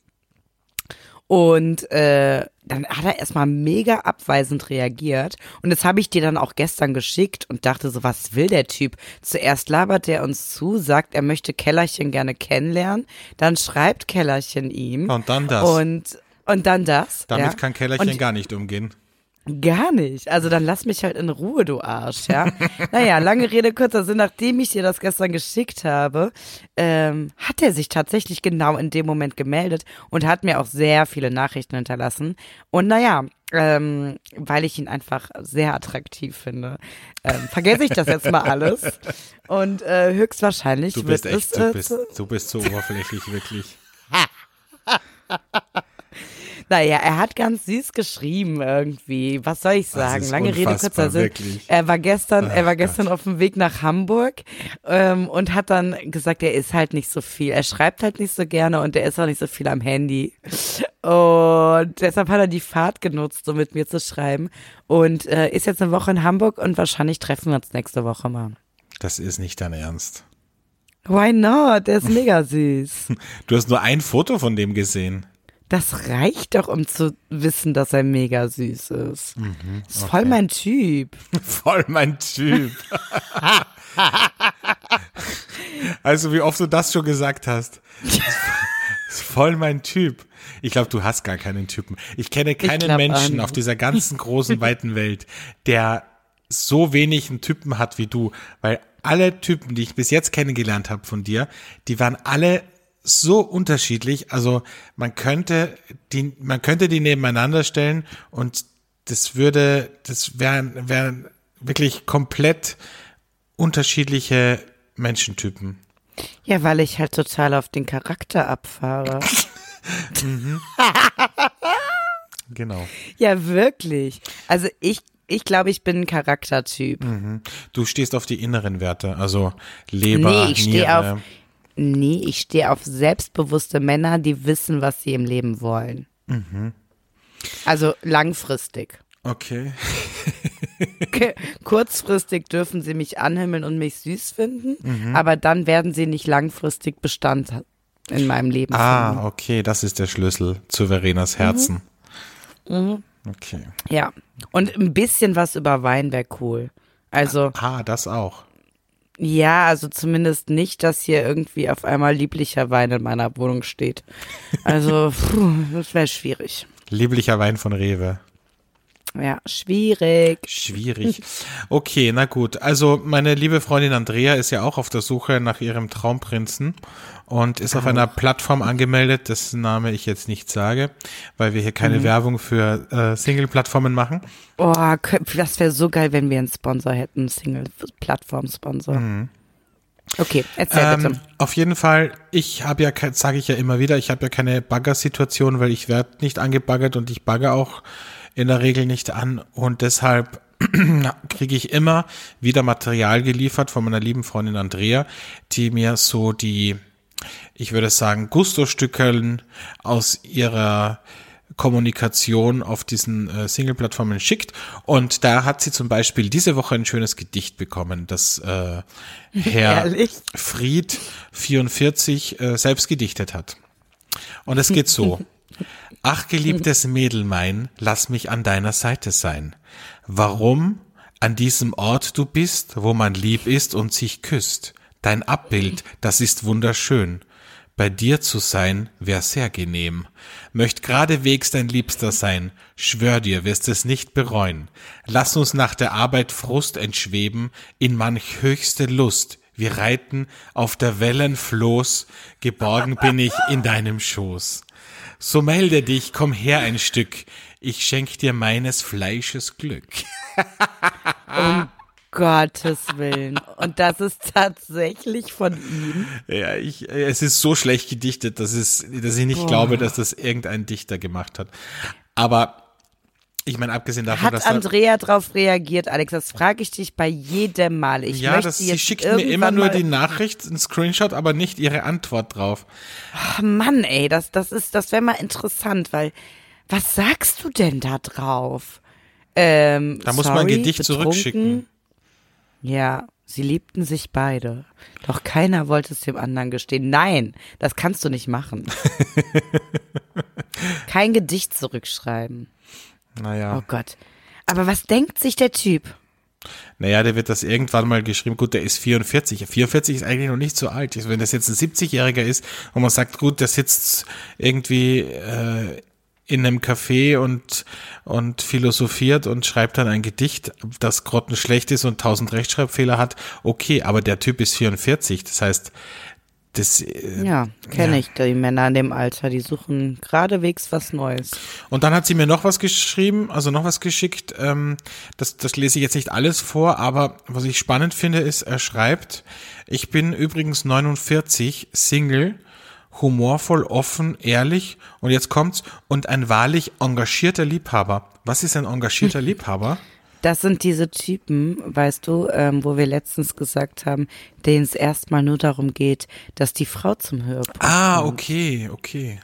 [SPEAKER 2] und äh, dann hat er erstmal mega abweisend reagiert. Und das habe ich dir dann auch gestern geschickt und dachte so, was will der Typ? Zuerst labert er uns zu, sagt, er möchte Kellerchen gerne kennenlernen. Dann schreibt Kellerchen ihm.
[SPEAKER 3] Und dann das.
[SPEAKER 2] Und, und dann das.
[SPEAKER 3] Damit
[SPEAKER 2] ja.
[SPEAKER 3] kann Kellerchen und, gar nicht umgehen.
[SPEAKER 2] Gar nicht. Also dann lass mich halt in Ruhe, du Arsch, ja. (laughs) naja, lange Rede, kurzer Sinn, nachdem ich dir das gestern geschickt habe, ähm, hat er sich tatsächlich genau in dem Moment gemeldet und hat mir auch sehr viele Nachrichten hinterlassen. Und naja, ähm, weil ich ihn einfach sehr attraktiv finde, ähm, vergesse ich das jetzt mal alles. Und äh, höchstwahrscheinlich
[SPEAKER 3] du bist
[SPEAKER 2] wird
[SPEAKER 3] echt,
[SPEAKER 2] es,
[SPEAKER 3] du
[SPEAKER 2] äh,
[SPEAKER 3] bist, du bist so oberflächlich, wirklich. (laughs)
[SPEAKER 2] Naja, er hat ganz süß geschrieben irgendwie. Was soll ich sagen? Lange Rede, kurzer Sinn. Wirklich. Er war gestern, Ach, er war gestern Gott. auf dem Weg nach Hamburg ähm, und hat dann gesagt, er ist halt nicht so viel. Er schreibt halt nicht so gerne und er ist auch nicht so viel am Handy. Und deshalb hat er die Fahrt genutzt, um mit mir zu schreiben. Und äh, ist jetzt eine Woche in Hamburg und wahrscheinlich treffen wir uns nächste Woche mal.
[SPEAKER 3] Das ist nicht dein Ernst.
[SPEAKER 2] Why not? Der ist (laughs) mega süß.
[SPEAKER 3] Du hast nur ein Foto von dem gesehen.
[SPEAKER 2] Das reicht doch, um zu wissen, dass er mega süß ist. Mhm, ist voll mein Typ. (laughs)
[SPEAKER 3] voll mein Typ. also wie oft du das schon gesagt hast. ist voll mein Typ. Ich glaube, du hast gar keinen Typen. Ich kenne keinen ich Menschen an. auf dieser ganzen großen, weiten Welt, der so wenig einen Typen hat wie du, weil alle Typen, die ich bis jetzt kennengelernt habe von dir, die waren alle so unterschiedlich. Also man könnte die, man könnte die nebeneinander stellen und das würde, das wären, wären wirklich komplett unterschiedliche Menschentypen.
[SPEAKER 2] Ja, weil ich halt total auf den Charakter abfahre. (laughs)
[SPEAKER 3] mhm. genau.
[SPEAKER 2] Ja, wirklich. Also ich ich glaube, ich bin ein Charaktertyp.
[SPEAKER 3] Mhm. Du stehst auf die inneren Werte, also Leber,
[SPEAKER 2] Nee, ich stehe auf Nee, ich stehe auf selbstbewusste Männer, die wissen, was sie im Leben wollen.
[SPEAKER 3] Mhm.
[SPEAKER 2] Also langfristig.
[SPEAKER 3] Okay. (laughs)
[SPEAKER 2] Kurzfristig dürfen sie mich anhimmeln und mich süß finden, mhm. aber dann werden sie nicht langfristig Bestand in meinem Leben
[SPEAKER 3] ah, finden. Ah, okay, das ist der Schlüssel zu Verenas Herzen.
[SPEAKER 2] Mhm. Mhm.
[SPEAKER 3] Okay.
[SPEAKER 2] Ja, und ein bisschen was über Wein wäre cool. Also.
[SPEAKER 3] Ah, das auch.
[SPEAKER 2] Ja, also zumindest nicht, dass hier irgendwie auf einmal lieblicher Wein in meiner Wohnung steht. Also, (laughs) puh, das wäre schwierig.
[SPEAKER 3] Lieblicher Wein von Rewe.
[SPEAKER 2] Ja, schwierig.
[SPEAKER 3] Schwierig. (laughs) Okay, na gut. Also meine liebe Freundin Andrea ist ja auch auf der Suche nach ihrem Traumprinzen und ist auf einer Plattform angemeldet, dessen Name ich jetzt nicht sage, weil wir hier keine mhm. Werbung für äh, Single-Plattformen machen.
[SPEAKER 2] Oh, das wäre so geil, wenn wir einen Sponsor hätten, Single-Plattform-Sponsor. Mhm. Okay, erzähl ähm, bitte.
[SPEAKER 3] Auf jeden Fall, ich habe ja, sage ich ja immer wieder, ich habe ja keine Bagger-Situation, weil ich werde nicht angebaggert und ich bagger auch in der Regel nicht an und deshalb (clears throat) kriege ich immer wieder Material geliefert von meiner lieben Freundin Andrea, die mir so die, ich würde sagen, Gusto-Stückeln aus ihrer Kommunikation auf diesen äh, Single-Plattformen schickt. Und da hat sie zum Beispiel diese Woche ein schönes Gedicht bekommen, das äh, (laughs) Herr Ehrlich? Fried 44 äh, selbst gedichtet hat. Und es geht so. (laughs) Ach, geliebtes Mädel mein, lass mich an deiner Seite sein. Warum an diesem Ort du bist, wo man lieb ist und sich küsst, Dein Abbild, das ist wunderschön. Bei dir zu sein, wär sehr genehm. Möcht geradewegs dein Liebster sein, schwör dir, wirst es nicht bereuen. Lass uns nach der Arbeit Frust entschweben, in manch höchste Lust. Wir reiten auf der Wellen Floß, geborgen bin ich in deinem Schoß. So melde dich, komm her ein Stück, ich schenk dir meines Fleisches Glück.
[SPEAKER 2] Um Gottes Willen. Und das ist tatsächlich von ihm.
[SPEAKER 3] Ja, ich, es ist so schlecht gedichtet, dass, es, dass ich nicht
[SPEAKER 2] Boah.
[SPEAKER 3] glaube, dass das irgendein Dichter gemacht hat. Aber ich meine, abgesehen davon, dass
[SPEAKER 2] Hat
[SPEAKER 3] da,
[SPEAKER 2] Andrea darauf reagiert, Alex? Das frage ich dich bei jedem Mal. Ich
[SPEAKER 3] ja,
[SPEAKER 2] möchte
[SPEAKER 3] das, sie schickt mir immer nur die Nachricht, einen Screenshot, aber nicht ihre Antwort drauf.
[SPEAKER 2] Ach Mann, ey, das, das ist, das wäre mal interessant, weil was sagst du denn da drauf? Ähm,
[SPEAKER 3] Da muss man ein
[SPEAKER 2] sorry,
[SPEAKER 3] Gedicht
[SPEAKER 2] betrunken?
[SPEAKER 3] zurückschicken.
[SPEAKER 2] Ja, sie liebten sich beide. Doch keiner wollte es dem anderen gestehen. Nein, das kannst du nicht machen. (laughs) Kein Gedicht zurückschreiben.
[SPEAKER 3] Naja.
[SPEAKER 2] Oh Gott. Aber was denkt sich der Typ?
[SPEAKER 3] Naja, der wird das irgendwann mal geschrieben. Gut, der ist 44. 44 ist eigentlich noch nicht so alt. Also Wenn das jetzt ein 70-Jähriger ist und man sagt, gut, der sitzt irgendwie äh, in einem Café und, und philosophiert und schreibt dann ein Gedicht, das grottenschlecht ist und tausend Rechtschreibfehler hat, okay, aber der Typ ist 44. Das heißt, das, äh,
[SPEAKER 2] Ja, kenne
[SPEAKER 3] Ja.
[SPEAKER 2] ich die Männer in dem Alter. Die suchen geradewegs was Neues.
[SPEAKER 3] Und dann hat sie mir noch was geschrieben, also noch was geschickt. Ähm, das, das lese ich jetzt nicht alles vor, aber was ich spannend finde, ist, er schreibt, ich bin übrigens 49, Single, humorvoll, offen, ehrlich und jetzt kommt's und ein wahrlich engagierter Liebhaber. Was ist ein engagierter (laughs) Liebhaber?
[SPEAKER 2] Das sind diese Typen, weißt du, ähm, wo wir letztens gesagt haben, denen es erstmal nur darum geht, dass die Frau zum Höhepunkt
[SPEAKER 3] Ah,
[SPEAKER 2] kommt.
[SPEAKER 3] okay, okay.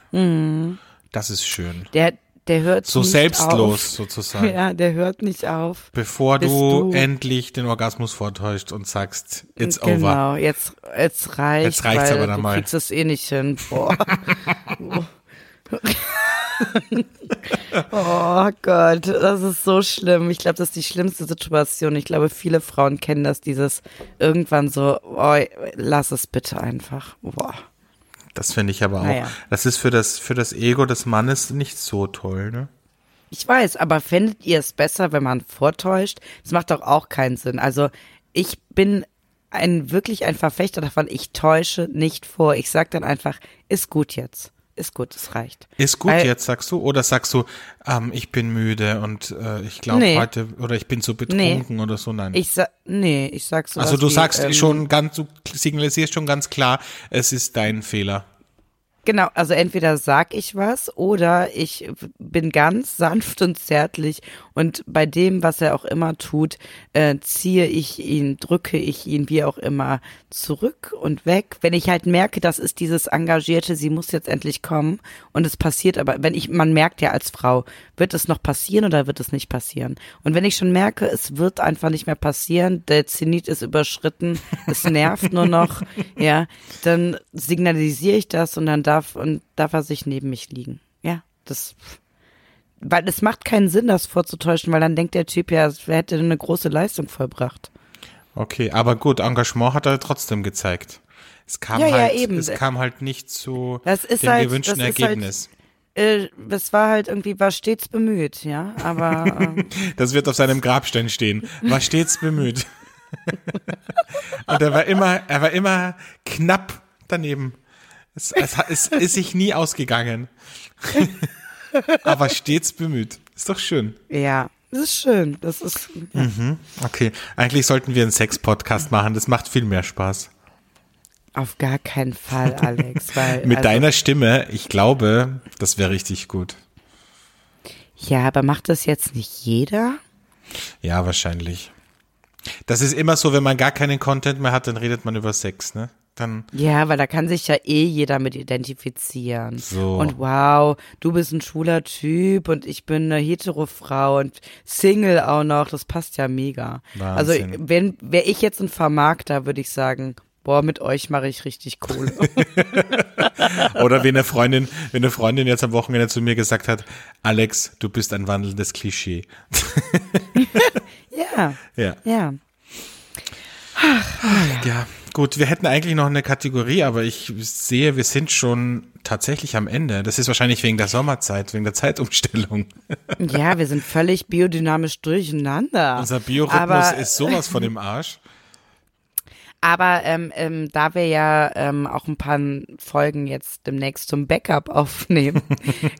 [SPEAKER 3] Das ist schön.
[SPEAKER 2] Der, der hört
[SPEAKER 3] So
[SPEAKER 2] nicht
[SPEAKER 3] selbstlos
[SPEAKER 2] auf.
[SPEAKER 3] sozusagen. (laughs)
[SPEAKER 2] Ja, der hört nicht auf.
[SPEAKER 3] Bevor du,
[SPEAKER 2] du-
[SPEAKER 3] endlich den Orgasmus vortäuscht und sagst, it's over.
[SPEAKER 2] genau, jetzt, jetzt reicht,
[SPEAKER 3] Jetzt reicht's aber dann
[SPEAKER 2] du
[SPEAKER 3] mal.
[SPEAKER 2] kriegst es eh nicht hin. Boah. (laughs) (laughs) oh Gott, das ist so schlimm. Ich glaube, das ist die schlimmste Situation. Ich glaube, viele Frauen kennen das, dieses irgendwann so, oh, lass es bitte einfach. Boah.
[SPEAKER 3] Das finde ich aber auch.
[SPEAKER 2] Naja.
[SPEAKER 3] Das ist für das, für das Ego des Mannes nicht so toll, ne?
[SPEAKER 2] Ich weiß, aber fändet ihr es besser, wenn man vortäuscht? Das macht doch auch keinen Sinn. Also ich bin ein wirklich ein Verfechter davon, ich täusche nicht vor. Ich sag dann einfach, ist gut jetzt. Ist gut, es reicht.
[SPEAKER 3] Ist gut
[SPEAKER 2] Weil-
[SPEAKER 3] jetzt, sagst du? Oder sagst du, ähm, ich bin müde und äh, ich glaube
[SPEAKER 2] Nee.
[SPEAKER 3] heute, oder ich bin so betrunken oder so? Nein.
[SPEAKER 2] Ich sag, nee, ich sag so.
[SPEAKER 3] also du
[SPEAKER 2] wie,
[SPEAKER 3] sagst
[SPEAKER 2] ähm,
[SPEAKER 3] schon ganz, du signalisierst schon ganz klar, es ist dein Fehler.
[SPEAKER 2] Genau, also entweder sag ich was oder ich bin ganz sanft und zärtlich und bei dem, was er auch immer tut, äh, ziehe ich ihn, drücke ich ihn, wie auch immer, zurück und weg. Wenn ich halt merke, das ist dieses Engagierte, sie muss jetzt endlich kommen und es passiert aber, wenn ich, man merkt ja als Frau, wird es noch passieren oder wird es nicht passieren? Und wenn ich schon merke, es wird einfach nicht mehr passieren, der Zenit ist überschritten, es nervt nur noch, (laughs) ja, dann signalisiere ich das und dann darf, und darf er sich neben mich liegen. Ja, das, weil es macht keinen Sinn, das vorzutäuschen, weil dann denkt der Typ ja, er hätte eine große Leistung vollbracht.
[SPEAKER 3] Okay, aber gut, Engagement hat er trotzdem gezeigt. Es kam
[SPEAKER 2] Ja, ja,
[SPEAKER 3] halt,
[SPEAKER 2] eben.
[SPEAKER 3] es kam halt nicht zu dem
[SPEAKER 2] halt-
[SPEAKER 3] gewünschten
[SPEAKER 2] halt-
[SPEAKER 3] Ergebnis.
[SPEAKER 2] Äh, es war halt irgendwie, war stets bemüht, ja, aber ähm, (laughs)
[SPEAKER 3] Das wird auf seinem Grabstein stehen. War stets bemüht. (laughs) Und er war immer, er war immer knapp daneben. Es, es, es ist sich nie ausgegangen. (laughs) Aber stets bemüht. Ist doch schön.
[SPEAKER 2] ja, das ist schön. Das ist, ja.
[SPEAKER 3] Okay, eigentlich sollten wir einen Sex-Podcast machen. Das macht viel mehr Spaß.
[SPEAKER 2] Auf gar keinen Fall, Alex. (laughs) Weil,
[SPEAKER 3] Mit
[SPEAKER 2] also,
[SPEAKER 3] deiner Stimme, ich glaube, das wäre richtig gut.
[SPEAKER 2] Ja, aber macht das jetzt nicht jeder?
[SPEAKER 3] Ja, wahrscheinlich. Das ist immer so, wenn man gar keinen Content mehr hat, dann redet man über Sex, ne? Dann,
[SPEAKER 2] Ja, weil da kann sich ja eh jeder mit identifizieren.
[SPEAKER 3] So.
[SPEAKER 2] Und wow, du bist ein schwuler Typ und ich bin eine hetero Frau und Single auch noch. Das passt ja mega. Also
[SPEAKER 3] Wahnsinn.
[SPEAKER 2] wenn wäre ich jetzt ein Vermarkter, würde ich sagen, boah, mit euch mache ich richtig Kohle. (laughs)
[SPEAKER 3] Oder wenn eine (laughs) Freundin, wenn eine Freundin jetzt am Wochenende zu mir gesagt hat, Alex, du bist ein wandelndes Klischee. (laughs)
[SPEAKER 2] ja,
[SPEAKER 3] Ja.
[SPEAKER 2] ja.
[SPEAKER 3] Ja, gut, wir hätten eigentlich noch eine Kategorie, aber ich sehe, wir sind schon tatsächlich am Ende. Das ist wahrscheinlich wegen der Sommerzeit, wegen der Zeitumstellung.
[SPEAKER 2] Ja, wir sind völlig biodynamisch durcheinander.
[SPEAKER 3] Unser Biorhythmus
[SPEAKER 2] Aber-
[SPEAKER 3] ist sowas von im Arsch.
[SPEAKER 2] Aber ähm, ähm, da wir ja ähm, auch ein paar Folgen jetzt demnächst zum Backup (laughs) aufnehmen,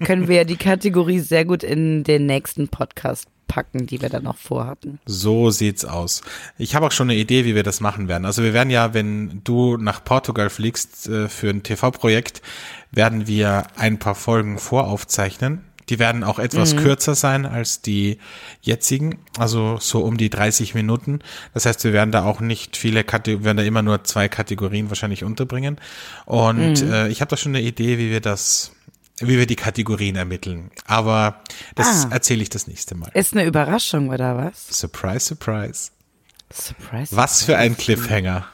[SPEAKER 2] können wir ja die Kategorie sehr gut in den nächsten Podcast packen, die wir dann noch vorhatten.
[SPEAKER 3] So sieht's aus. Ich habe auch schon eine Idee, wie wir das machen werden. Also wir werden ja, wenn du nach Portugal fliegst äh, für ein TV-Projekt, werden wir ein paar Folgen voraufzeichnen. Die werden auch etwas kürzer sein als die jetzigen, also so um die 30 Minuten. Das heißt, wir werden da auch nicht viele Kategorien, werden da immer nur zwei Kategorien wahrscheinlich unterbringen. Und äh, ich habe da schon eine Idee, wie wir das, wie wir die Kategorien ermitteln. Aber das
[SPEAKER 2] Ah.
[SPEAKER 3] erzähle ich das nächste Mal.
[SPEAKER 2] Ist eine Überraschung oder was?
[SPEAKER 3] Surprise, surprise.
[SPEAKER 2] Surprise.
[SPEAKER 3] Was für ein Cliffhanger.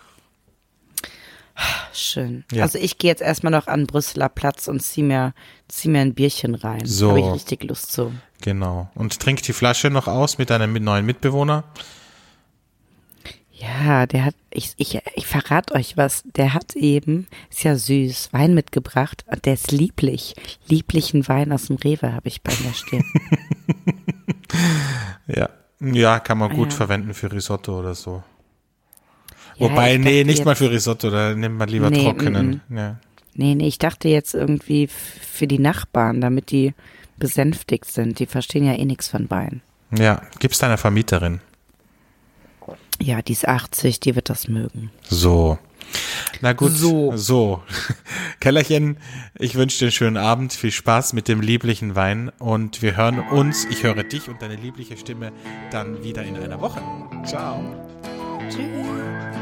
[SPEAKER 2] Schön.
[SPEAKER 3] Ja.
[SPEAKER 2] Also ich gehe jetzt erstmal noch an Brüsseler Platz und zieh mir, zieh mir ein Bierchen rein.
[SPEAKER 3] So.
[SPEAKER 2] Habe ich richtig Lust zu.
[SPEAKER 3] Genau. Und trink die Flasche noch aus mit deinem neuen Mitbewohner.
[SPEAKER 2] Ja, der hat, ich, ich, ich verrate euch was, der hat eben, ist ja süß, Wein mitgebracht der ist lieblich. Lieblichen Wein aus dem Rewe habe ich bei mir stehen. (laughs)
[SPEAKER 3] Ja. Ja, kann man gut
[SPEAKER 2] ja.
[SPEAKER 3] verwenden für Risotto oder so.
[SPEAKER 2] Ja,
[SPEAKER 3] Wobei, nee, nicht mal für Risotto, da nimmt man lieber
[SPEAKER 2] Nee,
[SPEAKER 3] trockenen. Ja.
[SPEAKER 2] Nee, nee, ich dachte jetzt irgendwie für die Nachbarn, damit die besänftigt sind. Die verstehen ja eh nichts von Wein.
[SPEAKER 3] ja, gib's deiner Vermieterin.
[SPEAKER 2] Ja, die ist 80, die wird das mögen.
[SPEAKER 3] So. Na gut,
[SPEAKER 2] So.
[SPEAKER 3] so. (laughs) Kellerchen, ich wünsche dir einen schönen Abend, viel Spaß mit dem lieblichen Wein und wir hören uns, ich höre dich und deine liebliche Stimme dann wieder in einer Woche. Ciao.
[SPEAKER 2] Tschüss.